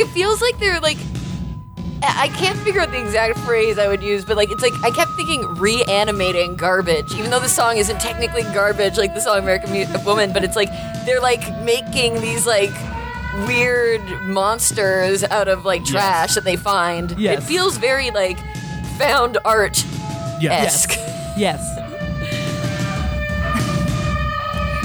it feels like they're like I can't figure out the exact phrase I would use, but like it's like I kept thinking reanimating garbage, even though the song isn't technically garbage like the song American Mu- Woman, but it's like they're like making these like weird monsters out of like trash that they find.
Yes.
It feels very like found art
Yes.
esque.
yes.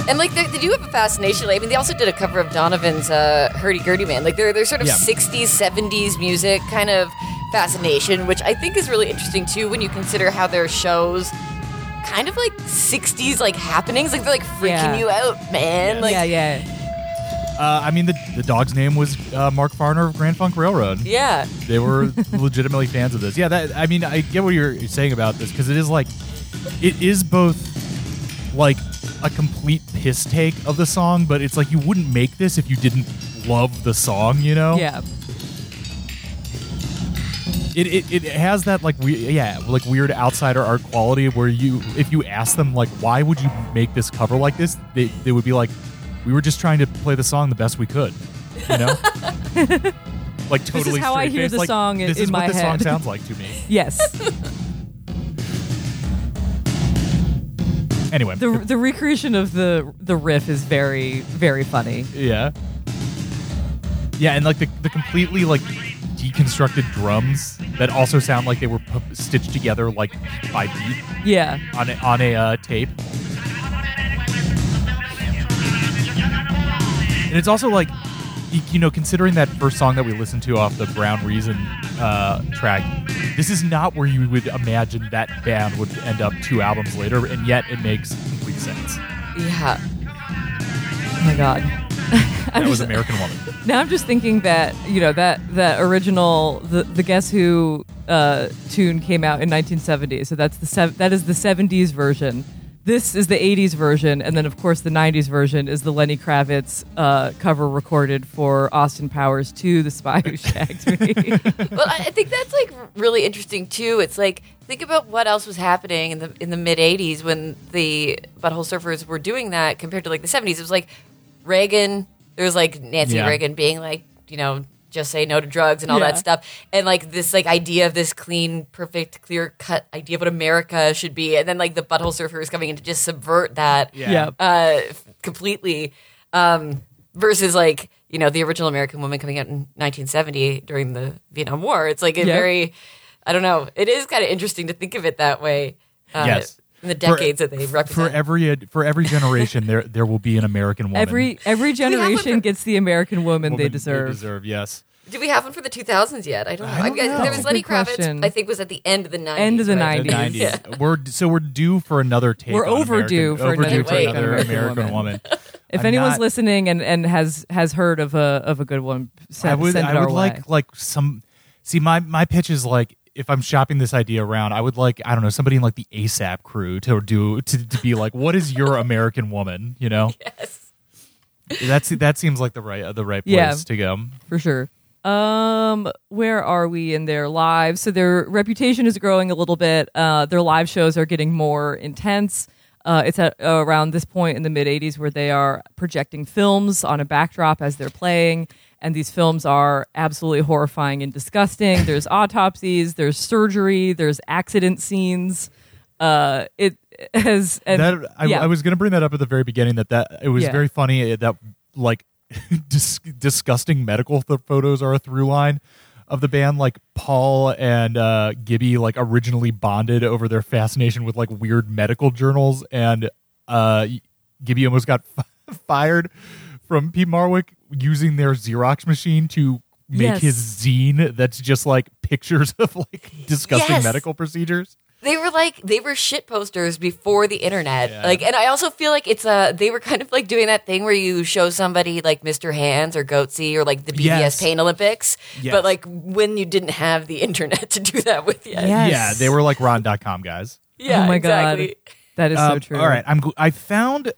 And like they, they do have a fascination. I mean, they also did a cover of Donovan's uh, "Hurdy Gurdy Man." Like they're they're sort of
Yeah.
'60s, '70s music kind of fascination, which I think is really interesting too when you consider how their shows kind of like '60s like happenings. Like they're like freaking
Yeah.
you out, man. Like
yeah, yeah.
Uh, I mean, the, the dog's name was uh, Mark Farner of Grand Funk Railroad.
yeah.
They were <laughs> legitimately fans of this. Yeah, that I mean, I get what you're saying about this because it is like, it is both like a complete piss take of the song, but it's like you wouldn't make this if you didn't love the song, you know?
Yeah.
It, it, it has that like we yeah like weird outsider art quality where you if you ask them like why would you make this cover like this they, they would be like we were just trying to play the song the best we could you know <laughs> like totally
how I hear the
like,
song in-
this
in
is
my
what the song sounds like to me <laughs>
Yes.
Anyway
the the recreation of the the riff is very very funny.
yeah yeah and like the, the completely like deconstructed drums that also sound like they were pu- stitched together like by beat
Yeah.
on a, on a uh, tape. And it's also like, you know, considering that first song that we listened to off the Brown Reason uh, track, this is not where you would imagine that band would end up two albums later, and yet it makes complete sense.
Yeah.
Oh my god. <laughs>
That was American Woman. <laughs>
Now I'm just thinking that you know that that original the the Guess Who uh, tune came out in 1970, so that's the sev- that is the 70s version. This is the 80s version, and then of course the 90s version is the Lenny Kravitz uh, cover recorded for Austin Powers 2: The Spy Who Shagged Me. <laughs>
well, I I think that's like really interesting too. It's like think about what else was happening in the in the mid '80s when the Butthole Surfers were doing that compared to like the '70s. It was like Reagan. There was like Nancy
Yeah.
Reagan being like, you know, just say no to drugs and all
Yeah.
that stuff, and like this like idea of this clean, perfect, clear cut idea of what America should be, and then like the Butthole surfer is coming in to just subvert that
Yeah.
yeah.
uh, completely. Um, versus like you know the original American Woman coming out in 1970 during the Vietnam War. It's like a
Yeah.
very, I don't know. It is kind of interesting to think of it that way. Uh,
Yes.
In the decades that they
for
represent.
every uh, for every generation there there will be an American woman.
Every every
we have one
generation
for-
gets the American woman,
woman
they deserve.
deserve yes.
Do we have one for the 2000s yet? I don't know.
I don't
guess
know.
There was
a
Lenny Kravitz.
question.
I think was at the end of the 90s.
End of the
right?
The
90s.
90s.
Yeah.
We're so we're due for another take.
We're
on
overdue
American,
for another
overdue for
take
another
American
American
Woman.
woman.
If
I'm
anyone's
not-
listening and, and has has heard of a of a good one, send,
I would
send it
I
our
would
way.
like like some see my my pitch is like if I'm shopping this idea around, I would like I don't know somebody in like the ASAP crew to do to, to be like, what is your American woman? You know, <laughs>
Yes.
that's that seems like the right the right place
Yeah.
to go.
for sure. Um, where are we in their lives? So their reputation is growing a little bit. Uh, their live shows are getting more intense. Uh, it's at uh, around this point in the mid '80s where they are projecting films on a backdrop as they're playing, and these films are absolutely horrifying and disgusting. There's <laughs> autopsies, there's surgery, there's accident scenes. Uh, it has and
that I,
yeah.
I was going to bring that up at the very beginning. That that it was
Yeah.
very funny that like <laughs> dis- disgusting medical th- photos are a through line of the band. Like Paul and uh, Gibby like originally bonded over their fascination with like weird medical journals, and uh, Gibby almost got <laughs> fired from Peat Marwick using their Xerox machine to make
Yes.
his zine that's just like pictures of like <laughs> disgusting
Yes.
medical procedures.
They were like they were shit posters before the internet.
Yeah.
Like, and I also feel like it's a they were kind of like doing that thing where you show somebody like Mr. Hands or Goatse or like the BBS
Yes.
Pain Olympics,
Yes.
but like when you didn't have the <laughs> internet to do that with yet.
Yes.
Yeah, they were like Rotten.com guys.
Yeah,
oh my
exactly.
god, that is so
Um,
true.
All right, I'm. gl- I found.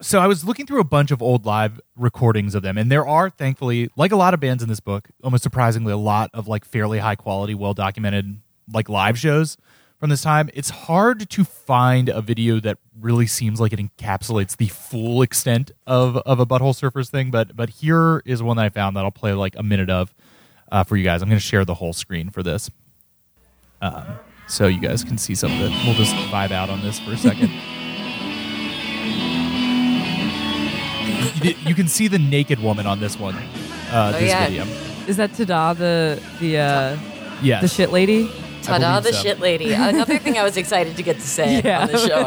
So I was looking through a bunch of old live recordings of them, and there are, thankfully, like a lot of bands in this book, almost surprisingly, a lot of like fairly high quality, well documented like live shows from this time. It's hard to find a video that really seems like it encapsulates the full extent of of a Butthole Surfers thing, but but here is one that I found that I'll play like a minute of uh, for you guys. I'm going to share the whole screen for this so you guys can see some of it. We'll just vibe out on this for a second. <laughs> you, you can see the naked woman on this one. Uh,
Oh,
this
yeah.
video.
Is that Tada the the uh,
Yes.
the shit lady?
Ta-da, the
so.
shit lady. <laughs> Another thing I was excited to get to say
Yeah.
on the show.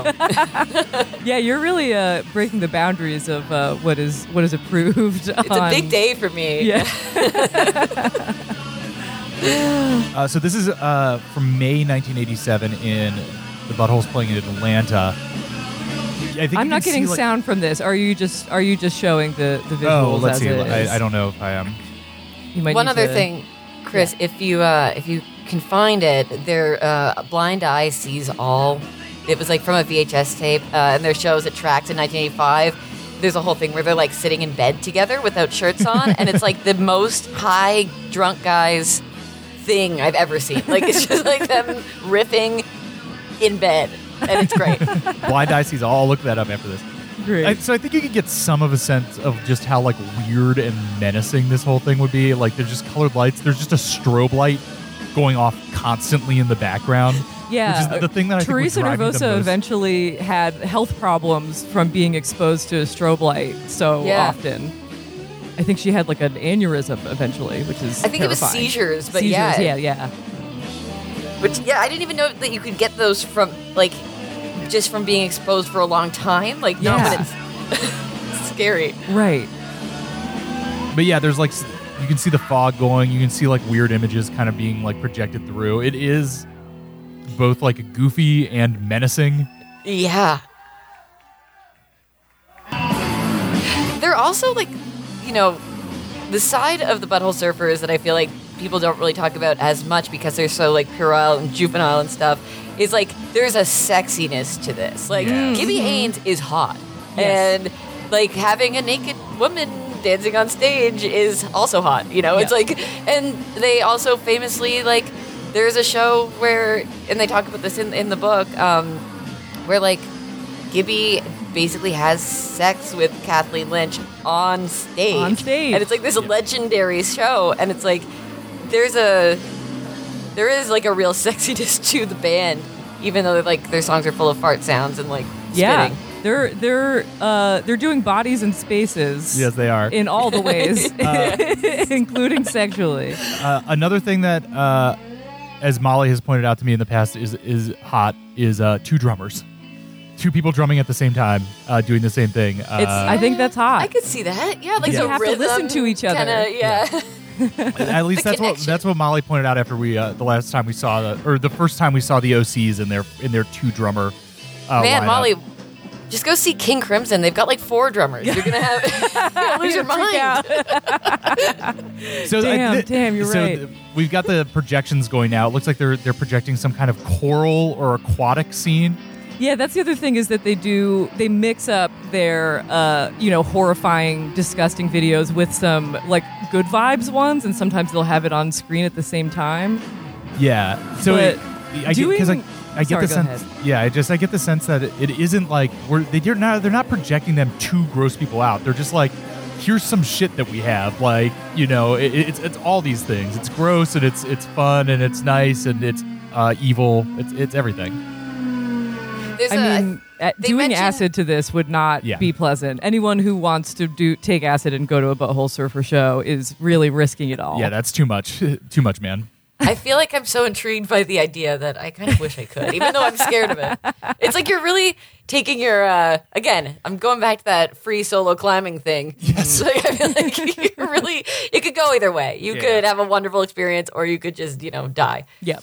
<laughs>
Yeah, you're really uh, breaking the boundaries of uh, what is what is approved. <laughs>
It's a big day for me.
Yeah,
Uh, so this is uh, from May 1987 in the Buttholes playing in Atlanta. I think
I'm not getting
see, like-
sound from this. Are you just are you just showing the the visuals
Oh, let's
as
see.
it is?
I, I don't know if I am.
You might
One other
to-
thing, Chris, if you uh, if you can find it, their uh, blind eye sees all. It was like from a VHS tape, uh, and their shows at Tracks in 1985. There's a whole thing where they're like sitting in bed together without shirts on, and it's like the most high drunk guys thing I've ever seen. Like it's just like them riffing in bed, and it's great.
Blind Eye sees. I'll look that up after this.
Great.
I, so I think you could get some of a sense of just how like weird and menacing this whole thing would be. Like there's just colored lights. There's just a strobe light going off constantly in the background.
yeah,
which is the, the thing that I
Teresa
think would drive me the
Nervosa eventually had health problems from being exposed to a strobe light so
Yeah.
often. I think she had like an aneurysm eventually, which is
I think it was seizures, but
seizures,
yeah,
yeah, yeah.
Which yeah, I didn't even know that you could get those from like just from being exposed for a long time. Like not when
Yeah.
it's <laughs> scary.
Right.
But yeah, there's like you can see the fog going. You can see like weird images kind of being like projected through. It is both like goofy and menacing.
Yeah. They're also like, you know, the side of the butthole surfers that I feel like people don't really talk about as much because they're so like puerile and juvenile and stuff is like there's a sexiness to this. Like
Yeah.
Gibby Haynes is hot.
Yes.
And like having a naked woman dancing on stage is also hot, you know? It's like and they also famously like there's a show where and they talk about this in in the book um where like Gibby basically has sex with Kathleen Lynch on stage.
On stage.
And it's like this legendary show and it's like there's a there is like a real sexiness <laughs> to the band even though like their songs are full of fart sounds and like
Yeah.
spitting.
They're they're uh, they're doing bodies and spaces.
Yes, they are.
in all the ways, <laughs> <laughs> including sexually.
Uh, another thing that uh, as Molly has pointed out to me in the past, is is hot is uh, two drummers, two people drumming at the same time, uh, doing the same thing. Uh,
I think that's hot.
I could see that. Yeah, like
Yeah. You
have to listen to each other.
Kinda, yeah. <laughs>
at least
the
that's what that's what Molly pointed out after we uh, the last time we saw the or the first time we saw the OCs in their in their two drummer. Uh,
Man,
lineup.
Molly, just go see King Crimson. They've got like four drummers. You're gonna have <laughs> <laughs> you're gonna lose your mind.
out.
So
Damn,
I,
damn, you're
so
right.
th- we've got the projections going now. It looks like they're they're projecting some kind of coral or aquatic scene.
Yeah, that's the other thing is that they do they mix up their uh, you know horrifying, disgusting videos with some like good vibes ones, and sometimes they'll have it on screen at the same time.
Yeah. So
But
it, I get because I,
doing-
I get
Sorry,
the sense. Yeah, I just I get the sense that it, it isn't like we're they, they're not they're not projecting them to gross people out. They're just like here's some shit that we have. Like you know it, it's it's all these things. It's gross and it's it's fun and it's nice and it's uh, evil. It's it's everything.
There's
I
a-
mean, uh, doing
mention-
acid to this would not
Yeah.
be pleasant. Anyone who wants to do take acid and go to a butthole surfer show is really risking it all.
Yeah, that's too much. <laughs> too much, man.
I feel like I'm so intrigued by the idea that I kind of wish I could, even though I'm scared of it. It's like you're really taking your uh, again. I'm going back to that free solo climbing thing. Yes, <laughs> like, I feel like <laughs> you really it could go either way. You
Yeah.
could have a wonderful experience, or you could just you know die.
Yep.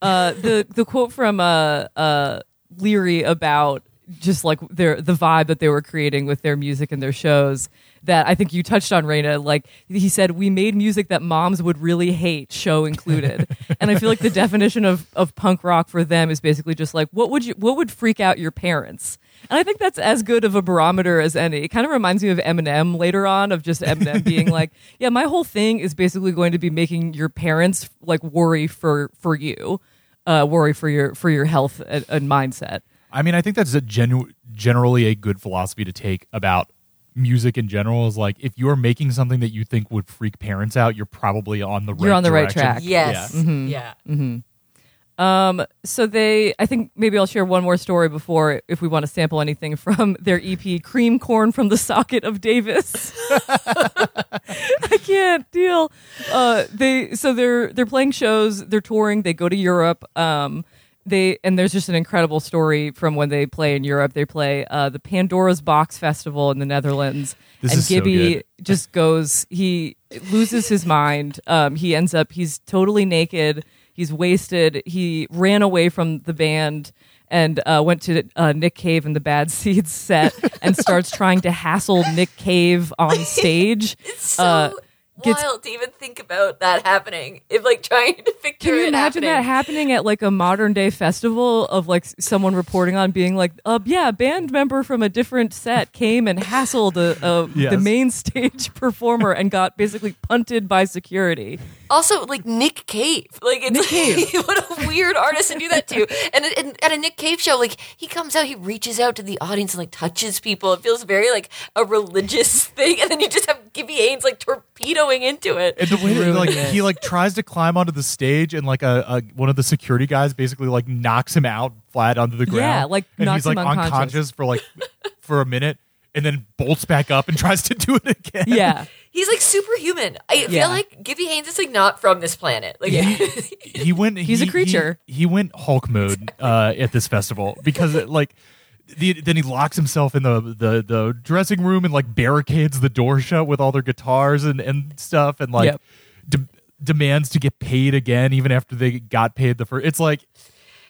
Uh, the the quote from uh, uh, Leary about just like their the vibe that they were creating with their music and their shows that I think you touched on, Raina. Like he said, we made music that moms would really hate, show included. <laughs> and I feel like the definition of of punk rock for them is basically just like what would you what would freak out your parents. And I think that's as good of a barometer as any. It kind of reminds me of Eminem later on, of just Eminem being like, <laughs> "Yeah, my whole thing is basically going to be making your parents like worry for for you, uh, worry for your for your health and, and mindset."
I mean, I think that's a genu- generally a good philosophy to take about music in general. Is like if you're making something that you think would freak parents out, you're probably on the right.
You're on the right track.
Yes,
Yeah. Mm-hmm.
yeah. Mm-hmm. Mm-hmm.
Um, so they, I think maybe I'll share one more story before if we want to sample anything <laughs> from their EP, "Cream Corn from the Socket of Davis." <laughs> <laughs> I can't deal. Uh, they so they're they're playing shows, they're touring, they go to Europe. Um, they and there's just an incredible story from when they play in Europe. They play uh, the Pandora's Box Festival in the Netherlands,
This
and
so
Gibby
good.
just goes. He loses his mind. Um, he ends up. He's totally naked. He's wasted. He ran away from the band and uh, went to uh, Nick Cave and the Bad <laughs> Seeds set and starts trying to hassle Nick Cave on <laughs> stage.
It's so
Uh, gets-
wild to even think about that happening. If like trying to picture
Can you
it
imagine
happening.
that happening at like a modern day festival of like someone reporting on being like, uh, yeah, a band member from a different set came and hassled a, a,
Yes.
the main stage <laughs> performer and got basically punted by security.
Also, like Nick Cave, like it's
Nick Cave. <laughs>
what a weird artist to do that to. And, and at a Nick Cave show, like he comes out, he reaches out to the audience and like touches people. It feels very like a religious <laughs> thing, and then you just have Gibby Haynes like torpedoing into it.
And the way that, like he like tries to climb onto the stage and like a, a one of the security guys basically like knocks him out flat onto the ground.
Yeah, like,
and
knocks
he's like
him unconscious.
for like for a minute and then bolts back up and <laughs> tries to do it again.
Yeah.
He's like superhuman. I
Yeah.
feel like Gibby Haynes is like not from this planet. Like
he <laughs> went.
He's a creature.
He, he went Hulk mode uh, at this festival because it, like. The, then he locks himself in the, the the dressing room and like barricades the door shut with all their guitars and, and stuff and like
Yep.
de- demands to get paid again even after they got paid the first. It's like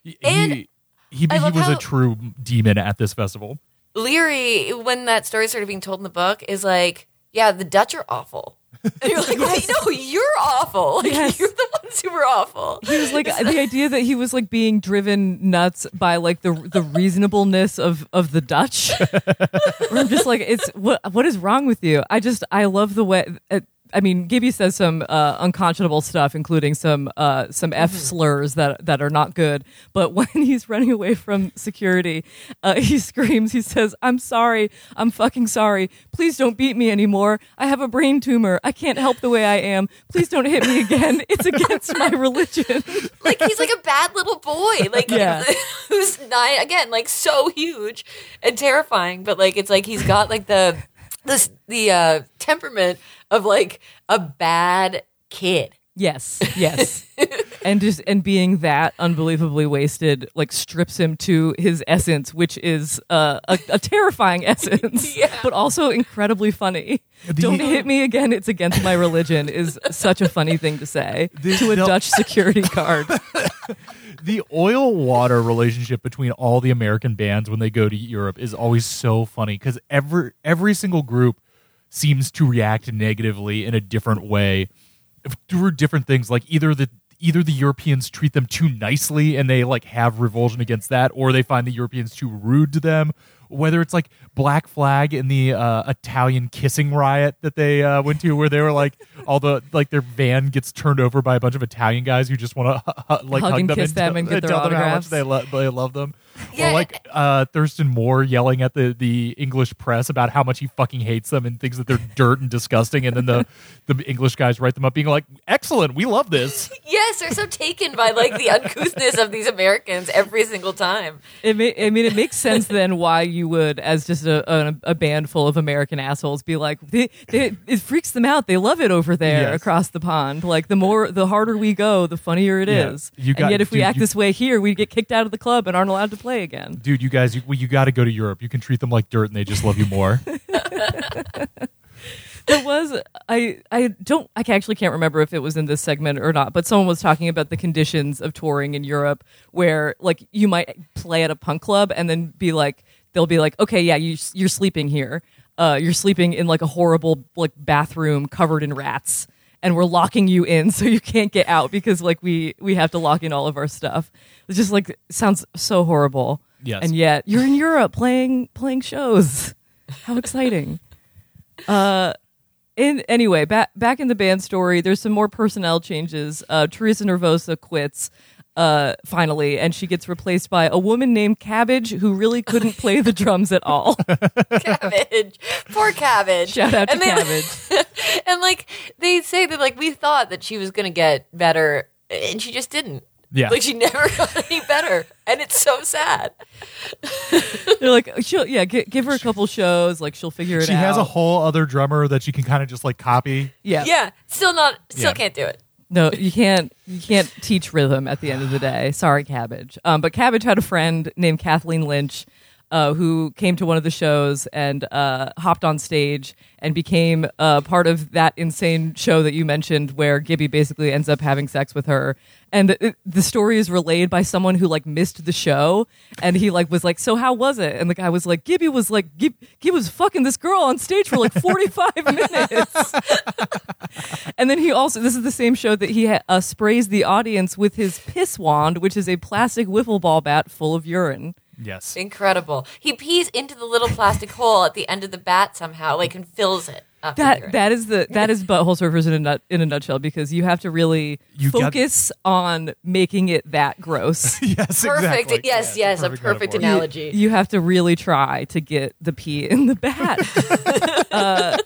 he
And
he, he,
I love
was
how-
a true demon at this festival.
Leary, when that story started being told in the book, is like, yeah, the Dutch are awful. And you're like, wait, no, you're awful. Like, <laughs>
Yes.
you're the ones who were awful.
He was like the idea that he was like being driven nuts by like the the reasonableness of of the Dutch. <laughs> I'm just like, it's what what is wrong with you? I just I love the way. Uh, I mean, Gibby says some uh, unconscionable stuff, including some uh, some f slurs that that are not good. But <laughs> when he's running away from security, uh, he screams. He says, "I'm sorry. I'm fucking sorry. Please don't beat me anymore. I have a brain tumor. I can't help the way I am. Please don't hit me again. It's against my <laughs> religion."
Like, he's like a bad little boy. Like,
Yeah. <laughs>
who's nine, again, like so huge and terrifying. But like, it's like he's got like the, this, the uh, temperament of like a bad kid.
Yes, yes. <laughs> and just and being that unbelievably wasted like strips him to his essence which is uh, a, a terrifying essence <laughs>
Yeah.
but also incredibly funny
The-
don't hit me again it's against my religion is such a funny thing to say
The-
to a
the-
dutch security guard <laughs>
the oil water relationship between all the American bands when they go to Europe is always so funny because every every single group seems to react negatively in a different way through different things. Like either the either the Europeans treat them too nicely and they like have revulsion against that, or they find the Europeans too rude to them. Whether it's like Black Flag in the uh, Italian kissing riot that they uh, went to, where they were like all the like their van gets turned over by a bunch of Italian guys who just want to <laughs> like
Hug
hug
and
them
kiss them
tell-
and get their
tell them how much they, lo- they love them.
Yeah.
Or like uh, Thurston Moore yelling at the, the English press about how much he fucking hates them and thinks that they're dirt and disgusting, and then the <laughs> the English guys write them up being like, "Excellent, we love this."
Yes, they're so taken by like the uncouthness of these Americans every single time.
It ma- I mean, it makes sense then why you would, as just a, a, a band full of American assholes, be like, they, they, it freaks them out. They love it over there
Yes.
across the pond. Like the more, the harder we go, the funnier it is.
Yeah. You got-
and yet, if we
dude,
act
you-
this way here, we get kicked out of the club and aren't allowed to play again.
Dude, you guys, you, well, you got to go to Europe. You can treat them like dirt, and they just love you more. <laughs>
There was I I don't I actually can't remember if it was in this segment or not, but someone was talking about the conditions of touring in Europe where like you might play at a punk club and then be like they'll be like okay yeah you you're sleeping here. Uh you're sleeping in like a horrible like bathroom covered in rats and we're locking you in <laughs> so you can't get out because like we we have to lock in all of our stuff. It just like sounds so horrible.
Yes.
And yet you're in Europe playing playing shows. How exciting. <laughs> uh in anyway, back back in the band story, there's some more personnel changes. Uh, Teresa Nervosa quits uh, finally, and she gets replaced by a woman named Cabbage who really couldn't <laughs> play the drums at all. <laughs>
Cabbage, poor Cabbage.
Shout out to
And they-
Cabbage. <laughs>
and like they say that like we thought that she was gonna get better, and she just didn't.
Yeah.
like she never got any better, and it's so sad.
They're like, she'll yeah, gi- give her a couple shows, like she'll figure it
she
out.
She has a whole other drummer that she can kind of just like copy.
yeah,
Yeah, still not, still
Yeah.
can't do it.
No, you can't. You can't teach rhythm at the end of the day. Sorry, Cabbage. Um, but Cabbage had a friend named Kathleen Lynch, uh, who came to one of the shows and uh, hopped on stage and became uh, part of that insane show that you mentioned, where Gibby basically ends up having sex with her. And it, the story is relayed by someone who like missed the show, and he like was like, "So how was it?" And the guy was like, "Gibby was like, Gib- Gibby was fucking this girl on stage for like forty five <laughs> minutes." <laughs> And then he also, this is the same show that he ha- uh, sprays the audience with his piss wand, which is a plastic wiffle ball bat full of urine.
Yes.
Incredible. He pees into the little plastic <laughs> hole at the end of the bat somehow, like and fills it up.
That that is the that is <laughs> butthole surfers in a nut in a nutshell because you have to really
You got-
focus on making it that gross. <laughs>
yes.
perfect.
Exactly.
Yes,
Yeah,
yes,
it's
a perfect
metaphor.
analogy.
you have to really try to get the pee in the bat. uh,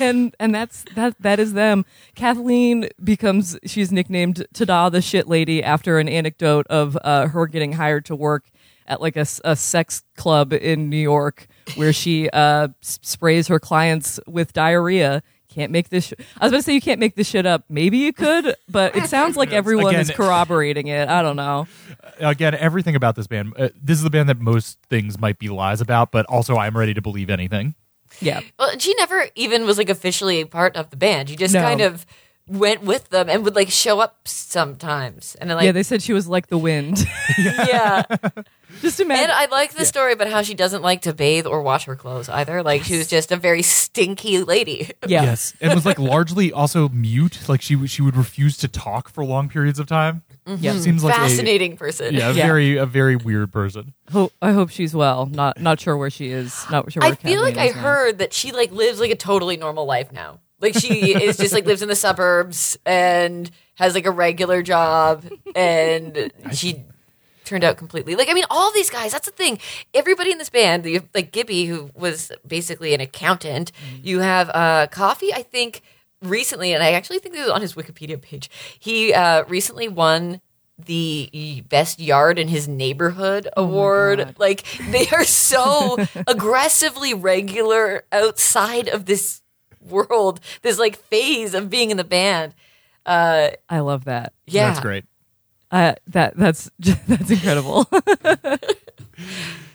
and and that's that that is them. Kathleen becomes she's nicknamed Tada the shit lady after an anecdote of uh, her getting hired to work at like a, a sex club in New York where she uh, s- sprays her clients with diarrhea. Can't make this. Sh- I was going to say you can't make this shit up. Maybe you could, but it sounds like everyone
Again-
is corroborating it. I don't know.
Again, everything about this band. Uh, this is the band that most things might be lies about, but also I'm ready to believe anything.
Yeah.
Well, she never even was like officially a part of the band. She just
No.
kind of went with them and would like show up sometimes. And then, like,
yeah, they said she was like the wind. <laughs>
yeah.
Just imagine.
And I like the story about how she doesn't like to bathe or wash her clothes either. Like she was just a very stinky lady. <laughs>
yeah.
Yes, and was like largely also mute. Like she she would refuse to talk for long periods of time. Mm-hmm.
Yeah.
seems like a,
Fascinating person.
yeah, a
Yeah.
very a very weird person.
Ho- I hope she's well. Not not sure where she is. Not sure. Where
I feel like I
now.
heard that she like lives like a totally normal life now. Like she is just like lives in the suburbs and has like a regular job and she turned out completely. Like I mean all these guys that's the thing. Everybody in this band the, like Gibby who was basically an accountant you have uh Coffey I think recently and I actually think this is on his Wikipedia page. He uh recently won the best yard in his neighborhood award.
God.
like they are so <laughs> aggressively regular outside of this world this like phase of being in the band. Uh,
I love that.
yeah,
That's great.
Uh, that that's <laughs> that's incredible. <laughs>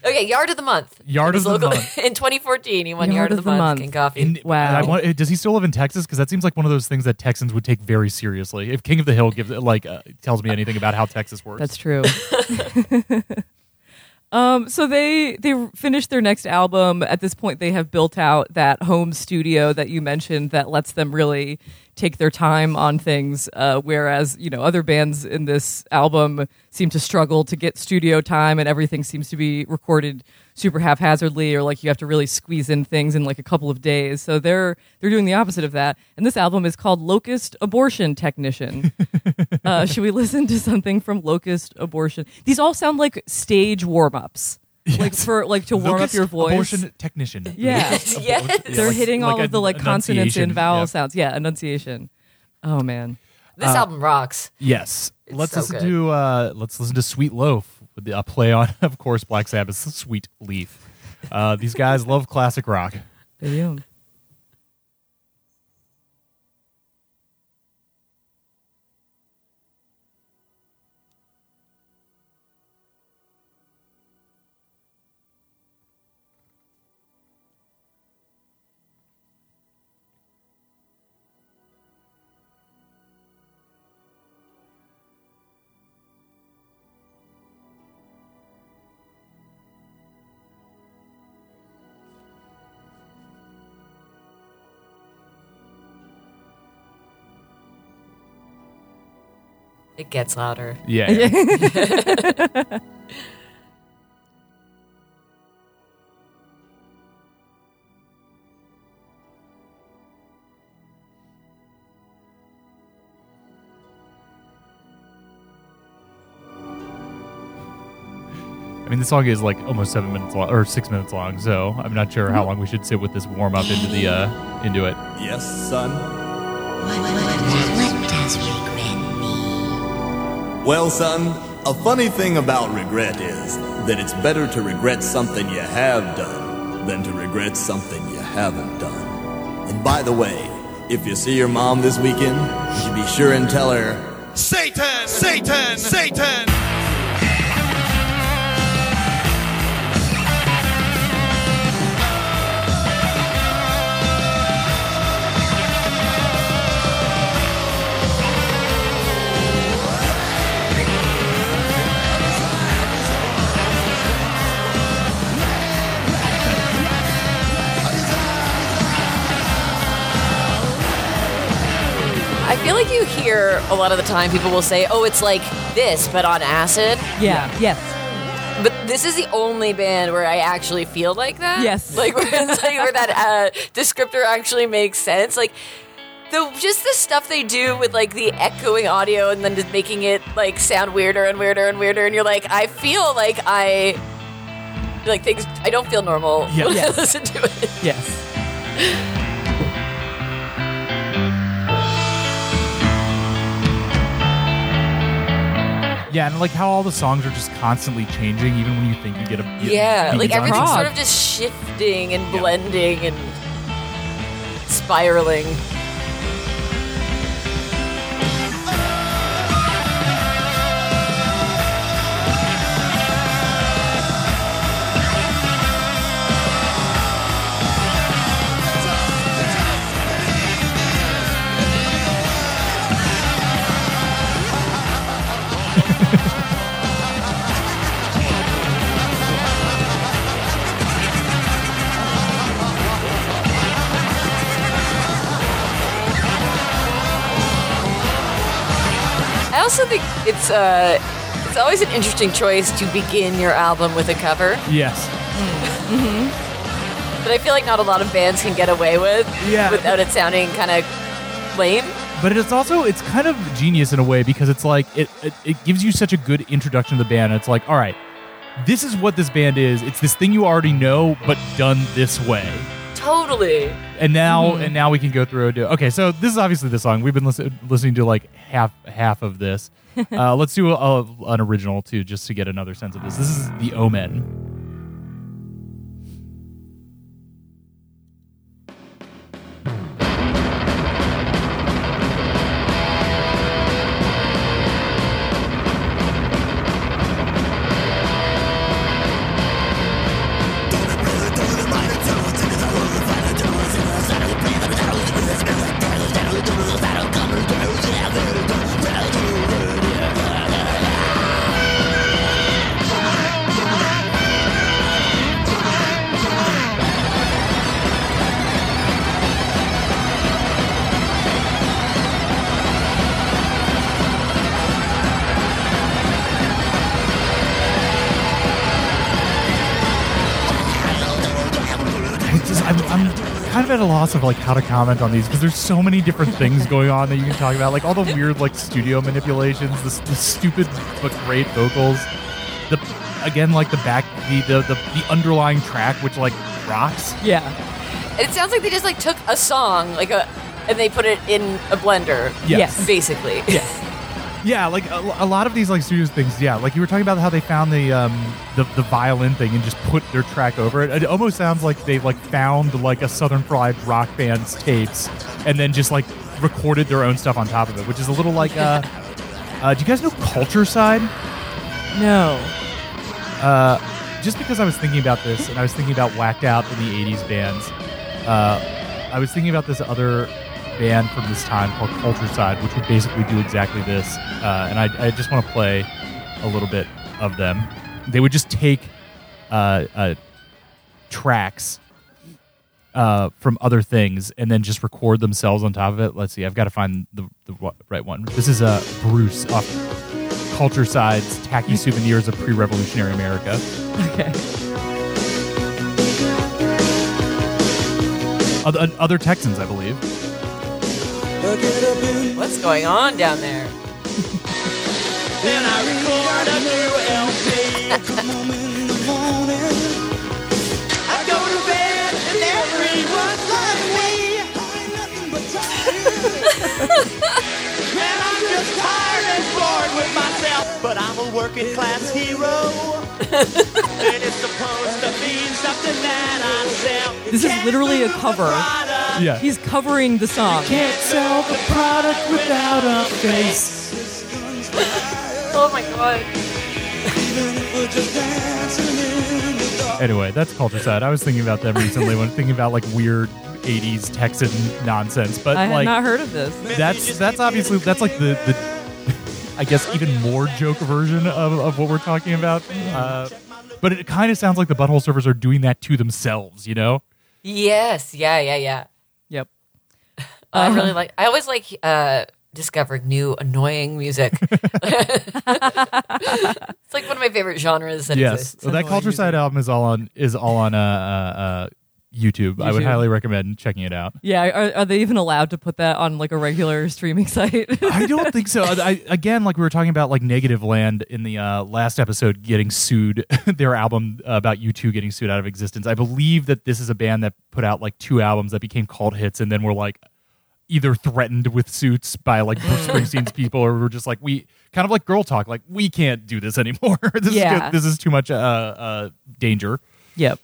Okay, yard of the month.
Yard of the
local-
month. <laughs>
in 2014. He won yard, of the, month. King Coffey.
And-
Wow.
and I want, does he still live in Texas? Because that seems like one of those things that Texans would take very seriously. If King of the Hill gives like uh, tells me anything about how Texas works,
That's true. um, so they they finished their next album. At this point, they have built out that home studio that you mentioned that lets them really take their time on things. Uh, whereas you know other bands in this album seem to struggle to get studio time, and everything seems to be recorded super haphazardly, or like you have to really squeeze in things in like a couple of days. So they're they're doing the opposite of that. And this album is called Locust Abortion Technician. <laughs> uh, should we listen to something from Locust Abortion? These all sound like stage warm ups, <laughs> like for like to warm
Locust
up your voice.
Abortion technician. <laughs>
Yeah. <laughs>
Yes.
They're
like-
hitting all
like
of the like
an
consonants and vowel
Yeah.
sounds. Yeah, enunciation. Oh man.
this album rocks.
Yes.
It's
let's
so
listen
good.
to uh, let's listen to Sweet Loaf with the, a play on, of course, Black Sabbath's Sweet Leaf. Uh, these guys love classic rock.
They do.
It gets louder.
Yeah. <laughs> yeah. I mean, the song is like almost seven minutes long or six minutes long, so I'm not sure how long we should sit with this warm up into the uh, into it.
Yes, son. Well, son, a funny thing about regret is that it's better to regret something you have done than to regret something you haven't done. And by the way, if you see your mom this weekend, you should be sure and tell her,
Satan! Satan! Satan!
I feel like you hear a lot of the time people will say, "Oh, it's like this, but on acid."
Yeah. Yes.
But this is the only band where I actually feel like that.
Yes. <laughs>
like where, it's like where that uh, descriptor actually makes sense. Like the just the stuff they do with like the echoing audio and then just making it like sound weirder and weirder and weirder, and you're like, I feel like I like things. I don't feel normal
Yeah.
when I listen to it.
Yes.
Yeah, and like how all the songs are just constantly changing, even when you think you get a you-
Yeah, like everything's sort of just shifting and blending and spiraling. It's uh, it's always an interesting choice to begin your album with a cover
Yes.
Mm-hmm. But I feel like not a lot of bands can get away with
Yeah.
without it sounding kind of lame.
But it's also it's kind of genius in a way because it's like it, it it gives you such a good introduction to the band. It's like, all right, this is what this band is. It's this thing you already know, but done this way.
Totally.
And now and now we can go through and do. Okay, so this is obviously the song we've been listen, listening to like half half of this. <laughs> uh, let's do a, a, an original too, just to get another sense of this. This is the Omen. Of like how to comment on these because there's so many different things <laughs> going on that you can talk about, like all the weird like studio manipulations, the, the stupid but great vocals, the again like the back the, the the the underlying track which like rocks.
Yeah.
It sounds like they just like took a song, like a, and they put it in a blender.
Yes.
basically.
Yeah, like a, a lot of these like studio things. Yeah, like you were talking about how they found the um the, the violin thing and just put their track over it. It almost sounds like they like found like a Southern Fried rock band's tapes and then just like recorded their own stuff on top of it, which is a little like uh, <laughs> uh do you guys know Culturcide?
No.
Uh, just because I was thinking about this and I was thinking about whacked out in the '80s bands, uh, I was thinking about this other band from this time called Culturcide, which would basically do exactly this. Uh, and I, I just want to play a little bit of them. They would just take uh, uh, tracks uh, from other things and then just record themselves on top of it. Let's see, I've got to find the, the right one. This is uh, Bruce off Culturcide's Tacky Souvenirs of Pre-Revolutionary America.
Okay.
Other, other Texans, I believe.
What's going on down there? <laughs>
Then I record a new LP. <laughs> I go to bed and everyone's like me. <laughs> Man, I'm just tired and bored with myself, but I'm a working class hero. And it's supposed to mean something that I sell.
This is literally a cover.
Yeah.
He's covering the song.
can't sell the product without a face.
Oh my god.
Anyway, that's Culturcide. I was thinking about them recently when thinking about like weird 80s Texan nonsense, but
I had
like
not heard of this.
that's that's obviously that's like the the I guess even more joke version of, of what we're talking about. Uh, but it kind of sounds like the butthole surfers are doing that to themselves, you know?
Yes. Yeah. Yeah. Yeah.
Yep. <laughs>
I really like. I always like uh, discovering new annoying music. <laughs> it's like one of my favorite genres that
yes.
exists.
So that Culture Side album is all on is all on uh, uh, uh, YouTube. I would highly recommend checking it out.
Yeah, are, are they even allowed to put that on like a regular <laughs> streaming site?
I don't think so. <laughs> I, again, like we were talking about, like Negativland in the uh, last episode getting sued, <laughs> their album uh, about U2 getting sued out of existence. I believe that this is a band that put out like two albums that became cult hits and then were like either threatened with suits by like Bruce Springsteen's people or were just like, we kind of like girl talk, like, we can't do this anymore. this,
Yeah.
is, this is too much uh, uh, danger.
Yep.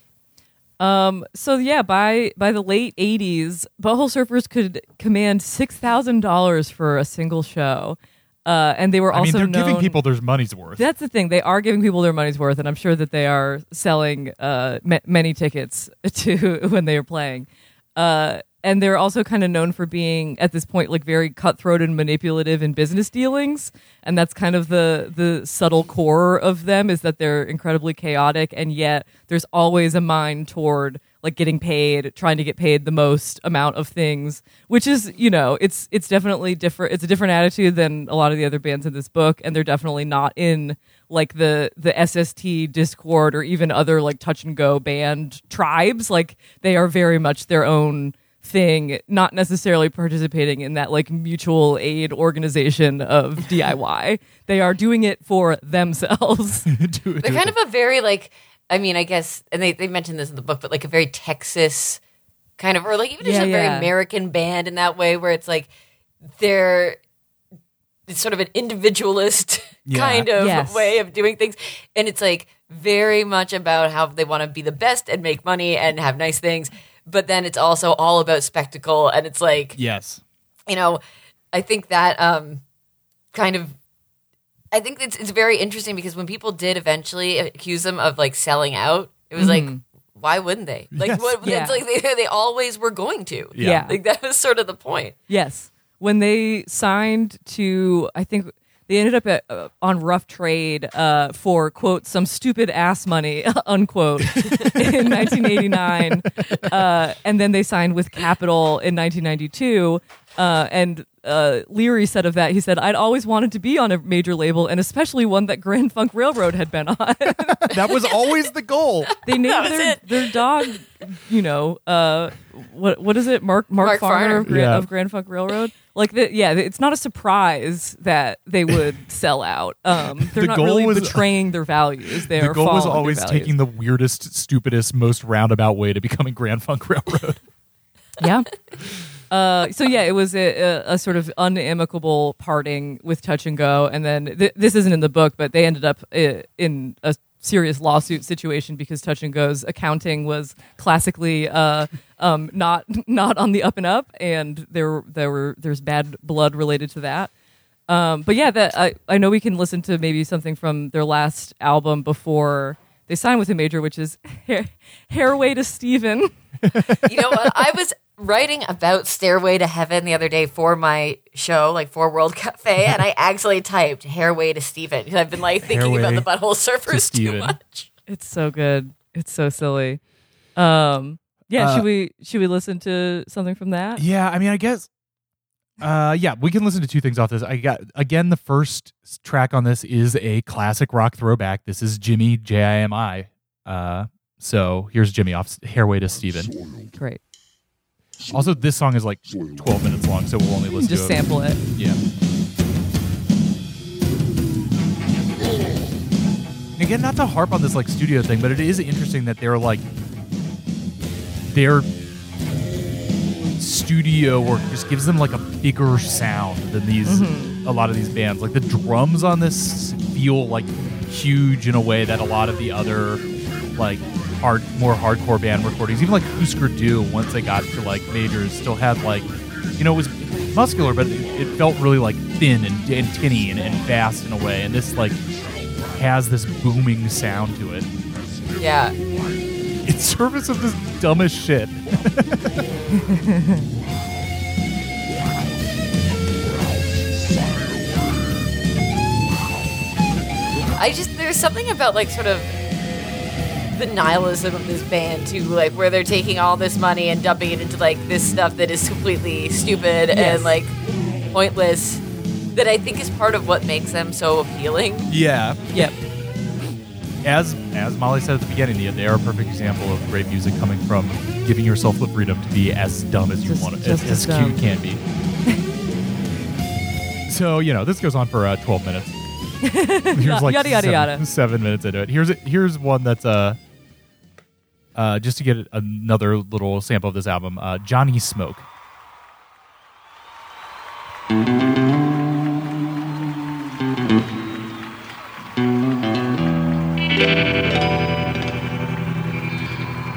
Um. So yeah, by by the late '80s, butthole surfers could command six thousand dollars for a single show, uh, and they were
I mean,
also
they're giving people their money's worth.
That's the thing; they are giving people their money's worth, and I'm sure that they are selling uh, ma- many tickets <laughs> to when they are playing. Uh, and they're also kind of known for being at this point like very cutthroat and manipulative in business dealings, and that's kind of the the subtle core of them is that they're incredibly chaotic, and yet there's always a mind toward like getting paid, trying to get paid the most amount of things, which is you know it's it's definitely different. It's a different attitude than a lot of the other bands in this book, and they're definitely not in like the the SST Discord or even other like touch and go band tribes. Like they are very much their own thing, not necessarily participating in that like mutual aid organization of <laughs> DIY. They are doing it for themselves. <laughs>
They're kind of a very like. I mean, I guess, and they they mentioned this in the book, but like a very Texas kind of, or like even just
Yeah,
a very
yeah.
American band in that way, where it's like they're it's sort of an individualist <laughs>
Yeah.
kind of
Yes.
way of doing things, and it's like very much about how they want to be the best and make money and have nice things, but then it's also all about spectacle, and it's like
yes.
you know, I think that um, kind of, I think it's it's very interesting because when people did eventually accuse them of like selling out, it was like, why wouldn't they? Like,
Yes.
what?
Yeah.
It's like they they always were going to.
Yeah.
Yeah.
like that was sort of the point.
Yes. When they signed to, I think they ended up at, uh, on Rough Trade uh, for, quote, some stupid ass money, <laughs> unquote, <laughs> in 1989. Uh, and then they signed with Capitol in 1992. Uh, and uh, Leary said of that, he said, "I'd always wanted to be on a major label, and especially one that Grand Funk Railroad had been on." <laughs>
that was always the goal.
they named their,
it.
their dog, you know, uh, what what is it? Mark Mark,
Mark
Farner,
Farner.
Of, Grand,
Yeah.
of Grand Funk Railroad. Like, the, yeah, it's not a surprise that they would <laughs> sell out. Um, they're
The
not really
was-
betraying their values. They
The
are
goal was always taking the weirdest, stupidest, most roundabout way to becoming Grand Funk Railroad.
yeah. <laughs> Uh, so yeah, it was a, a, sort of unamicable parting with Touch and Go, and then th- this isn't in the book, but they ended up uh, in a serious lawsuit situation because Touch and Go's accounting was classically uh, um, not not on the up and up, and there there were there's bad blood related to that. Um, but yeah, that I, I know we can listen to maybe something from their last album before they signed with a major, which is Hair, Hairway to Steven.
You know what? I was writing about Stairway to Heaven the other day for my show, like for World Cafe, <laughs> and I actually typed Hairway to Steven because I've been like thinking about the butthole surfers too much.
It's so good. It's so silly. Um, yeah,
Uh,
should we should we listen to something from that?
Yeah, I mean, I guess. Uh, yeah, we can listen to two things off this. I got again the first track on this is a classic rock throwback. This is Jimmy J I M I. Uh, so here's Jimmy off Hairway to Steven.
Great.
Also, this song is like 12 minutes long, so we'll only listen
Just
to it.
sample it.
Yeah. And Again, not to harp on this like studio thing, but it is interesting that they're like their studio work just gives them like a bigger sound than these mm-hmm. a lot of these bands. Like the drums on this feel like huge in a way that a lot of the other like hard more hardcore band recordings, even like Husker Du, once they got to like majors, still had like you know, it was muscular, but it, it felt really like thin and, and tinny and, and fast in a way. And this like has this booming sound to it.
Yeah.
In service of this dumbest shit. <laughs>
I just there's something about like sort of the nihilism of this band too, like where they're taking all this money and dumping it into like this stuff that is completely stupid
Yes.
and like pointless. That I think is part of what makes them so appealing.
Yeah.
Yep.
As as Molly said at the beginning, they- they are a perfect example of great music coming from giving yourself the freedom to be as dumb as you
Just-
want to,
just
as,
as
as cute can be. <laughs> so you know, this goes on for uh, twelve minutes. <laughs> Here's like
Yada, yada,
seven,
yada.
seven minutes into it. Here's here's one that's uh uh just to get another little sample of this album. Uh, Johnny Smoke.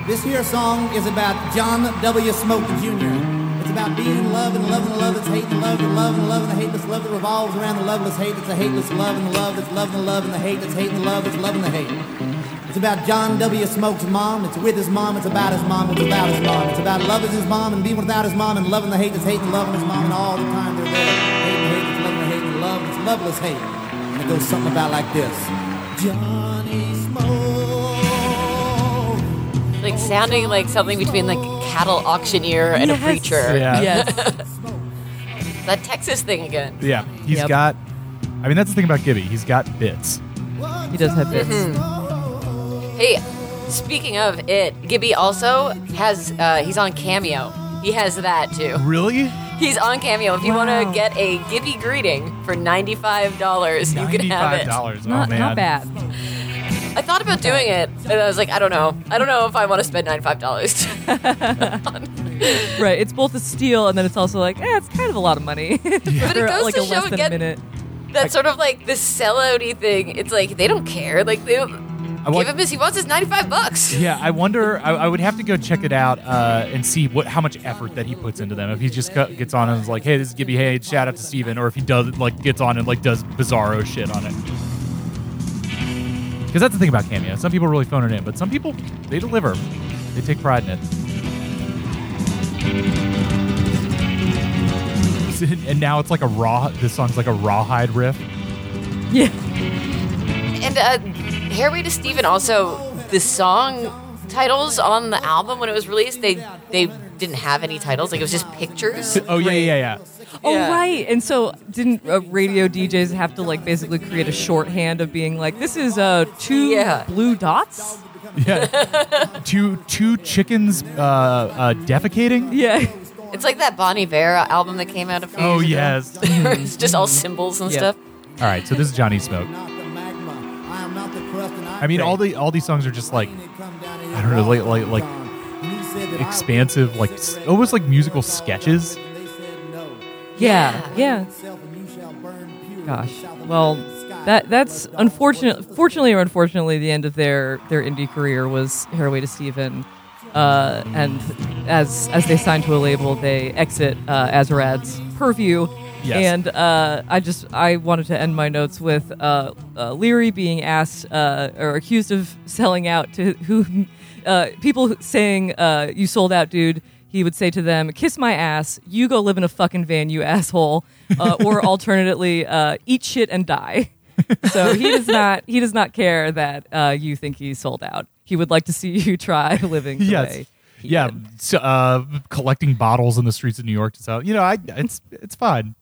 This here song is about John W. Smoke Jr. It's about being in love and loving the love that's hate and love and love and love and the hate that's love that revolves around the loveless hate that's a hateless love and the love that's loving the love and the hate that's hating the love that's loving the hate. It's about John W. Smoke's mom. It's with his mom. It's about his mom. It's about his mom. It's about loving his mom and being without his mom and loving the hate that's hating loving his mom and all the time they're there. Hating the hate that's loving the hate and love that's loveless hate. And it goes something about like this. Johnny Smoke.
Like sounding like something between like a cattle auctioneer and
Yes.
a preacher.
Yeah. <laughs>
Yes.
That Texas thing again.
Yeah, he's
Yep.
got. I mean, that's the thing about Gibby. He's got bits.
he does have bits. Mm-hmm.
Hey, speaking of it, Gibby also has uh, he's on Cameo. He has that too.
Really?
He's on Cameo. If you want to get a Gibby greeting for ninety five dollars, you can have it.
Ninety-five
it.
dollars. Oh
Not
man.
not bad.
I thought about doing it, and I was like, I don't know. I don't know if I want to spend ninety five dollars. <laughs>
Right. It's both a steal and then it's also like, eh, it's kind of a lot of money. <laughs>
But it goes
like
to
a
show
less than
again-
a minute.
That's sort of like this sellouty thing. It's like they don't care. Like they
I
give him his. He wants his ninety five bucks. <laughs>
Yeah, I wonder. I, I would have to go check it out uh, and see what how much effort that he puts into them. If he just cut, gets on and is like, "Hey, this is Gibby. Hey, shout out to Steven. or if he does like gets on and like does bizarro shit on it. Because that's the thing about Cameo. Some people really phone it in, but some people they deliver. They take pride in it. <laughs> And now it's like a raw. This song's like a rawhide riff.
Yeah.
And uh, Hairway to Steven also the song titles on the album when it was released they they didn't have any titles. Like it was just pictures.
Oh yeah, yeah, yeah.
Oh
Yeah.
right, and so didn't uh, radio DJs have to like basically create a shorthand of being like, this is uh two
Yeah.
blue dots?
Yeah. two two chickens uh, uh, defecating.
Yeah,
It's like that Bon Iver album that came out a few
Oh
years
yes.
ago. <laughs> it's just all symbols and
Yeah.
stuff.
All right, so this is Johnny Smoke.
I
mean, all the all these songs are just like I don't know, like like like expansive, like almost like musical sketches.
yeah, yeah. Gosh, well, that that's unfortunate. Fortunately or unfortunately, the end of their their indie career was Hairway to Steven. Uh, and as as they sign to a label, they exit uh, Azerrad's purview.
Yes.
And uh, I just I wanted to end my notes with uh, uh, Leary being asked uh, or accused of selling out to who uh, people saying uh, you sold out, dude. He would say to them, "Kiss my ass. You go live in a fucking van, you asshole." Uh, <laughs> or alternately, uh, eat shit and die. so he does <laughs> not he does not care that uh, you think he's sold out. He would like to see you <laughs> try living
Yes.
way. he
Yeah, so, uh, collecting bottles in the streets of New York to sell. You know, I it's it's fine.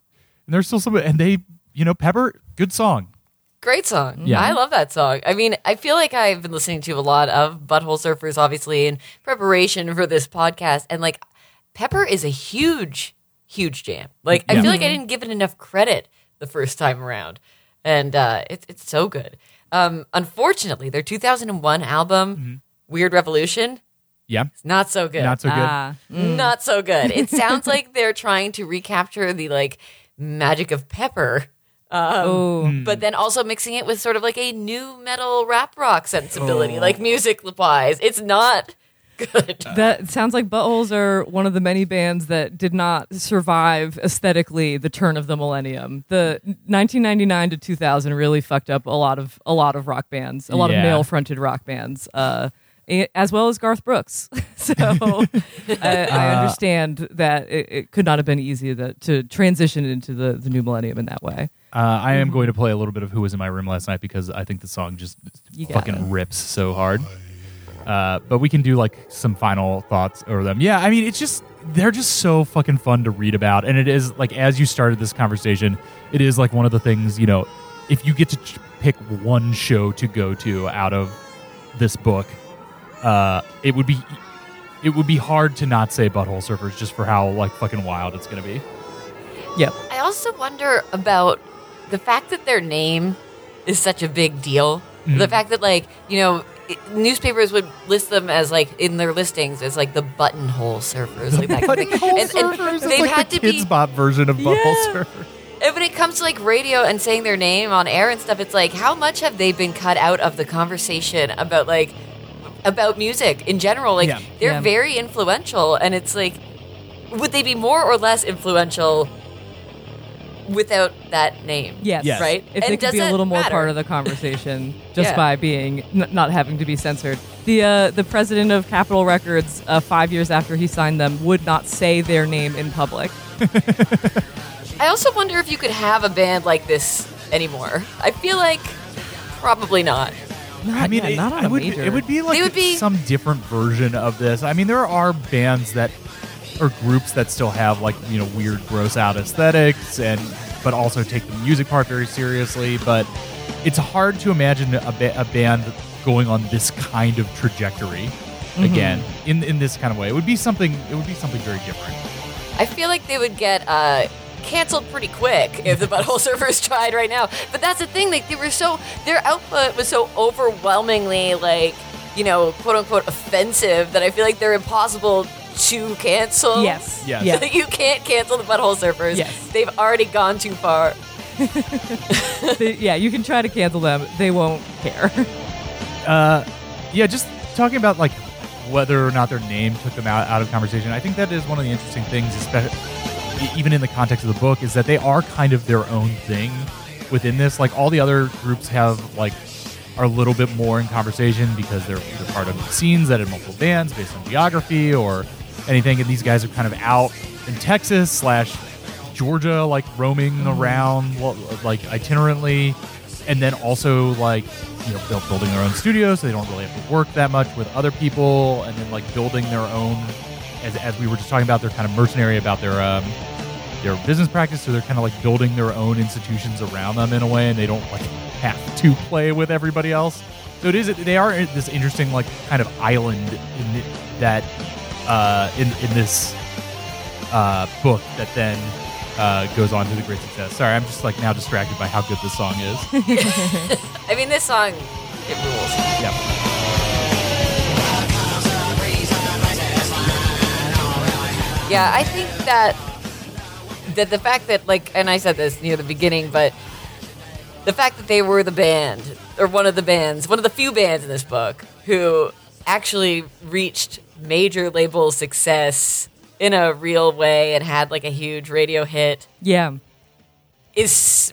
And there's still some, and they, you know, Pepper, good song.
Great song.
Yeah.
I love that song. I mean, I feel like I've been listening to a lot of Butthole Surfers, obviously, in preparation for this podcast. And like, Pepper is a huge, huge jam. Like, I
Yeah.
feel like I didn't give it enough credit the first time around. And uh, it's, it's so good. Um, unfortunately, their 2001 album, Weird Revolution,
Yeah,
is not so good.
not so good.
Ah,
Not so good. It <laughs> sounds like they're trying to recapture the like magic of Pepper
oh,
but then also mixing it with sort of like a nu metal rap rock sensibility,
Oh.
like music wise. It's not good. <laughs>
That sounds like Buttholes are one of the many bands that did not survive aesthetically the turn of the millennium. The 1999 to 2000 really fucked up a lot of a lot of rock bands, a lot
Yeah.
of male fronted rock bands. Uh, a- as well as Garth Brooks. <laughs> so <laughs> I, I
Uh,
understand that it, it could not have been easy that, to transition into the, the new millennium in that way.
Uh, I am going to play a little bit of "Who Was in My Room Last Night" because I think the song just
You
fucking rips so hard. Uh, but we can do like some final thoughts over them. Yeah, I mean, it's just they're just so fucking fun to read about, and it is like as you started this conversation, it is like one of the things you know, if you get to ch- pick one show to go to out of this book, uh, it would be it would be hard to not say Butthole Surfers just for how like fucking wild it's gonna be.
Yep.
I also wonder about the fact that their name is such a big deal.
Mm-hmm.
The fact that, like, you know, i- newspapers would list them as, like, in their listings as, like, the buttonhole surfers, like that kind of thing.
Butthole
And- and
Surfers, it's
they've
like
had
the
to be
Kidz Bop version of Butthole
Yeah.
Surfers.
And when it comes to like radio and saying their name on air and stuff, it's like how much have they been cut out of the conversation about like about music in general? Like
Yeah.
they're
Yeah.
very influential, and it's like would they be more or less influential without that name?
Yes.
Yes.
Right?
If
And
they could
does
be a little more
matter?
part of the <laughs> conversation just
Yeah.
by being n- not having to be censored. The uh, the president of Capitol Records, uh, five years after he signed them, would not say their name in public. <laughs>
I also wonder if you could have a band like this anymore. I feel like probably not.
Not,
I mean,
yeah,
it,
not on
it
a
would
major.
it would be like
They would be-
some different version of this. I mean, there are bands that or groups that still have like you know weird, gross out aesthetics, and but also take the music part very seriously. But it's hard to imagine a, ba- a band going on this kind of trajectory
Mm-hmm.
again in in this kind of way. It would be something. It would be something very different.
I feel like they would get uh, canceled pretty quick if the Butthole <laughs> Surfers tried right now. But that's the thing; like they were so their output was so overwhelmingly like you know quote unquote offensive that I feel like they're impossible to cancel.
yes.
Yes.
Yeah.
you can't cancel the Butthole Surfers.
Yes.
they've already gone too far. <laughs>
They- yeah, you can try to cancel them. They won't care. <laughs>
Uh, yeah, just talking about like whether or not their name took them out, out of conversation. I think that is one of the interesting things, especially even in the context of the book, is that they are kind of their own thing within this. Like all the other groups have like are a little bit more in conversation because they're, they're part of scenes that have multiple bands based on geography or anything. And these guys are kind of out in Texas slash Georgia, like roaming mm-hmm. around like itinerantly, and then also like you know building their own studios, so they don't really have to work that much with other people, and then like building their own as, as we were just talking about, they're kind of mercenary about their um, their business practice, so they're kind of like building their own institutions around them in a way, and they don't like <laughs> have to play with everybody else. So it is they are this interesting like kind of island in the, that uh, in in this uh, book that then uh, goes on to the great success. Sorry, I'm just like now distracted by how good this song is. <laughs>
I mean, this song, it rules.
yeah.
Yeah, I think that that the fact that like, and I said this near the beginning, but the fact that they were the band or one of the bands, one of the few bands in this book who actually reached major label success in a real way and had like a huge radio hit
Yeah.
is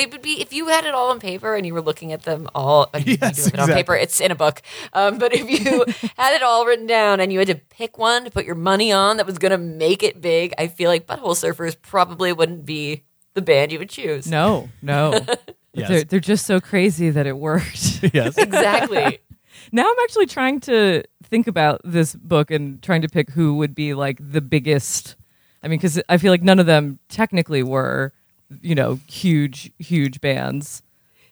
they would be if you had it all on paper and you were looking at them all mean, you
Yes,
do have it on paper it's in a book um, but if you <laughs> had it all written down and you had to pick one to put your money on that was going to make it big i feel like butthole surfers probably wouldn't be the band you would choose
No, no. <laughs>
Yes.
They're, they're just so crazy that it worked. <laughs>
yes.
exactly
now I'm actually trying to think about this book and trying to pick who would be like the biggest. I mean, because I feel like none of them technically were, you know, huge, huge bands.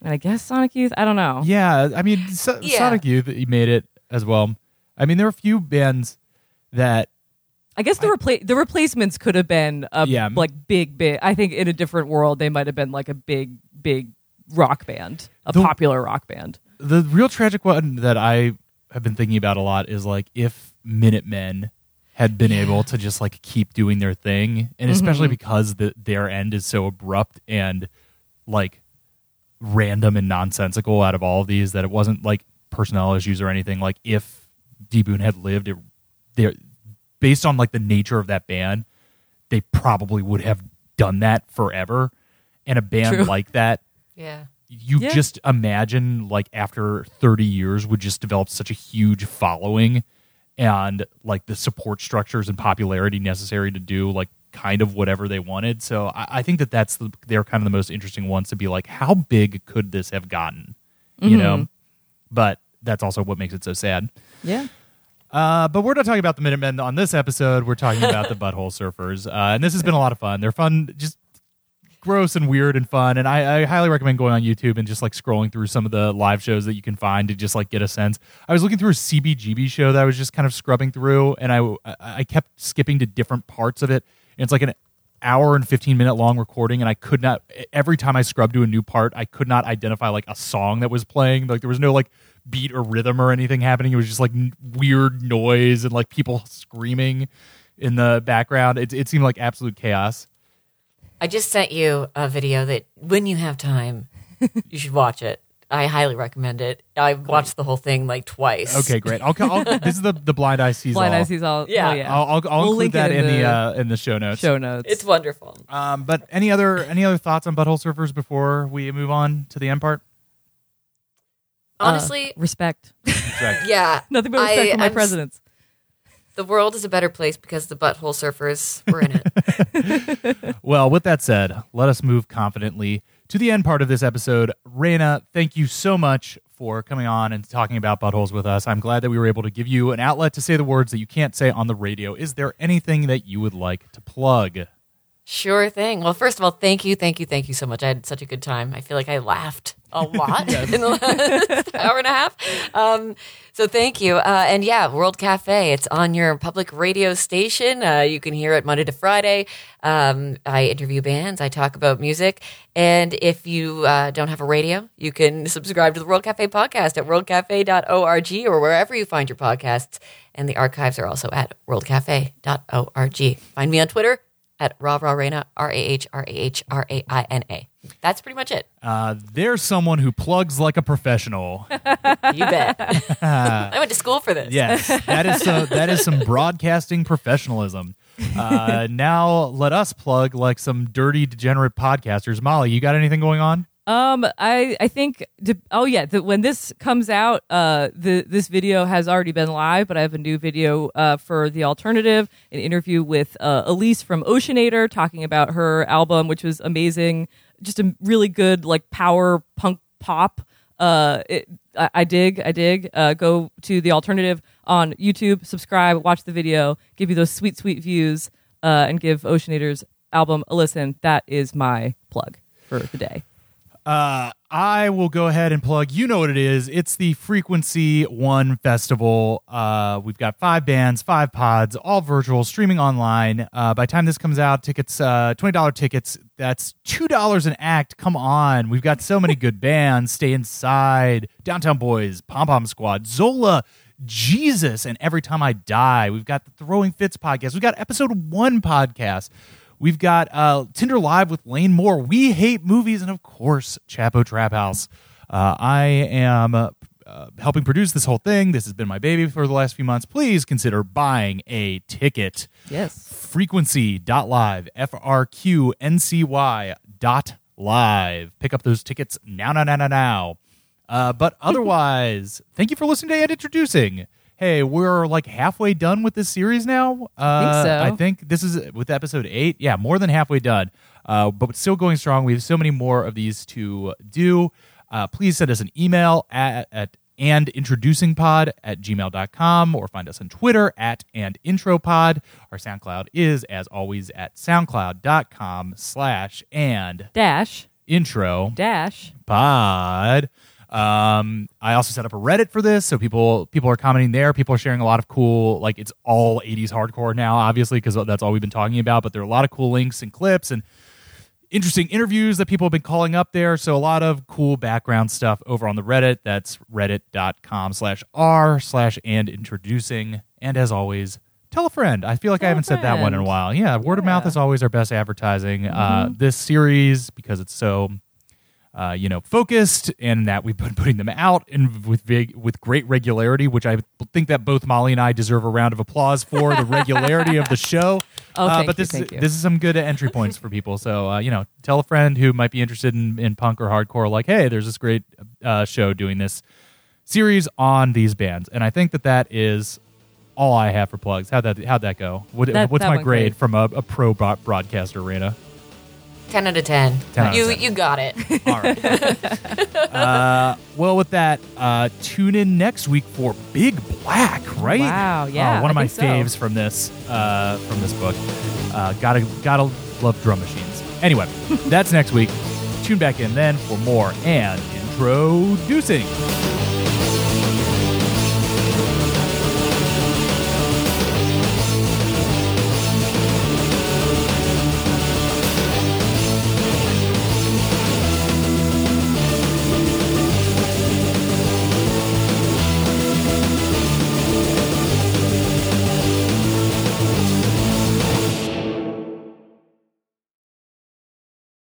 And I guess Sonic Youth. I don't know.
Yeah, I mean, so-
Yeah.
Sonic Youth, he made it as well. I mean, there are a few bands that
I guess the repla- the replacements could have been a
Yeah.
like big, big. I think in a different world they might have been like a big, big rock band, a
The-
popular rock band.
the real tragic one that I have been thinking about a lot is like if Minutemen had been able to just like keep doing their thing, and especially
Mm-hmm.
because the, their end is so abrupt and like random and nonsensical out of all of these that it wasn't like personnel issues or anything. Like if D Boon had lived, it there based on like the nature of that band, they probably would have done that forever. And a band
True.
like that
yeah
you
Yeah.
just imagine like after 30 years would just develop such a huge following and like the support structures and popularity necessary to do like kind of whatever they wanted so i, I think that that's the, they're kind of the most interesting ones to be like how big could this have gotten you know but that's also what makes it so sad
Yeah.
uh, but we're not talking about the Minutemen on this episode. We're talking about the <laughs> Butthole Surfers, uh, and this has been a lot of fun. They're fun, just gross and weird and fun. And I, I highly recommend going on YouTube and just like scrolling through some of the live shows that you can find to just like get a sense. I was looking through a CBGB show that I was just kind of scrubbing through, and I I kept skipping to different parts of it. And it's like an hour and 15 minute long recording and i could not every time i scrubbed to a new part i could not identify like a song that was playing like there was no like beat or rhythm or anything happening it was just like n- weird noise and like people screaming in the background it, it seemed like absolute chaos
i just sent you a video that when you have time you should watch it i highly recommend it i watched the whole thing like twice
okay great i'll, I'll <laughs> this is the the blind eye sees
Blind
all
Eye sees all.
Yeah.
oh, yeah.
i'll, I'll, I'll
We'll
include
link
that
in
in the,
the
uh in the show notes
show notes.
it's wonderful
um but any other any other thoughts on butthole surfers before we move on to the end part
honestly
respect. <laughs>
yeah <laughs>
Nothing but respect
I-
for my
I'm s-
presidents.
The world is a better place because the butthole surfers were in it <laughs>
Well, with that said, let us move confidently to the end part of this episode. Raina, thank you so much for coming on and talking about buttholes with us. I'm glad that we were able to give you an outlet to say the words that you can't say on the radio. Is there anything that you would like to plug?
Sure thing. Well, first of all, thank you, thank you, thank you so much. I had such a good time. I feel like I laughed a lot <laughs> in the last <laughs> hour and a half. Um, so thank you. Uh, and yeah, World Cafe. It's on your public radio station. Uh, you can hear it Monday to Friday. Um, I interview bands. I talk about music. And if you uh, don't have a radio, you can subscribe to the World Cafe podcast at worldcafe.org or wherever you find your podcasts. And the archives are also at worldcafe.org. Find me on Twitter at Raina, R A H R A H R A I N A. That's pretty much it.
Uh, there's someone who plugs like a professional. <laughs>
You bet. <laughs> I went to school for this.
Yes, that is so, that is some broadcasting professionalism. Uh, <laughs> now let us plug like some dirty degenerate podcasters. Molly, you got anything going on?
Um, I I think. Oh yeah, the, when this comes out, uh, the this video has already been live, but I have a new video uh, for the alternative, an interview with uh, Elise from Oceanator talking about her album, which was amazing, just a really good like power punk pop Uh, it, I, I dig, I dig. Uh, go to the alternative on YouTube, subscribe, watch the video, give you those sweet, sweet views, uh, and give Oceanator's album a listen. That is my plug for the day.
Uh, I will go ahead and plug. You know what it is. It's the Frequency One Festival. Uh, we've got five bands, five pods, all virtual, streaming online. Uh, by the time this comes out, tickets, uh, twenty dollar tickets. That's two dollars an act. Come on, we've got so many good bands. Stay inside, Downtown Boys, Pom Pom Squad, Zola. Jesus, and every time I die, we've got the Throwing Fits podcast. We've got episode one podcast. We've got uh, Tinder Live with Lane Moore. We hate movies, and of course, Chapo Trap House. Uh, I am uh, uh, helping produce this whole thing. This has been my baby for the last few months. Please consider buying a ticket.
Yes.
Frequency.live, F R Q N C Y dot live. Pick up those tickets now, now, now, now, now. Uh, but <laughs> otherwise, thank you for listening to and introducing. Hey, we're like halfway done with this series now. Uh,
so.
I think this is with episode eight. Yeah, more than halfway done. Uh, but still going strong. We have so many more of these to do. Uh, please send us an email at, at and introducingpod at gmail.com or find us on Twitter at and intropod. Our SoundCloud is, as always, at soundcloud.com slash and
Dash,
intro
dash.
pod. Um, I also set up a Reddit for this, so people people are commenting there. People are sharing a lot of cool, like it's all '80s hardcore now, obviously, because that's all we've been talking about. But there are a lot of cool links and clips and interesting interviews that people have been calling up there. So a lot of cool background stuff over on the Reddit. That's reddit.com slash r slash and introducing. And as always, tell a friend. I feel like I
Tell a
haven't said that one in a while. Yeah, word of mouth is always our best advertising. Uh, this series, because it's so uh, you know, focused, and that we've been <laughs> putting them out and with big, with great regularity, which I think that both Molly and I deserve a round of applause for the <laughs> regularity of the show.
Oh,
uh, but this
you, is,
this is some good entry points for people. So uh, you know, tell a friend who might be interested in, in punk or hardcore, like, hey, there's this great uh, show doing this series on these bands, and I think that that is all I have for plugs. How'd that how'd that go? What,
that,
what's
that
my grade
great.
from a, a pro broadcaster, Raina?
10 out of 10.
10 out of
you
10.
you got it.
All right. <laughs> uh, well, with that, uh, tune in next week for Big Black, right?
Wow, uh, yeah.
Uh, one of my
faves so.
from this uh, from this book. Uh, gotta gotta love drum machines. Anyway, <laughs> that's next week. Tune back in then for more and introducing.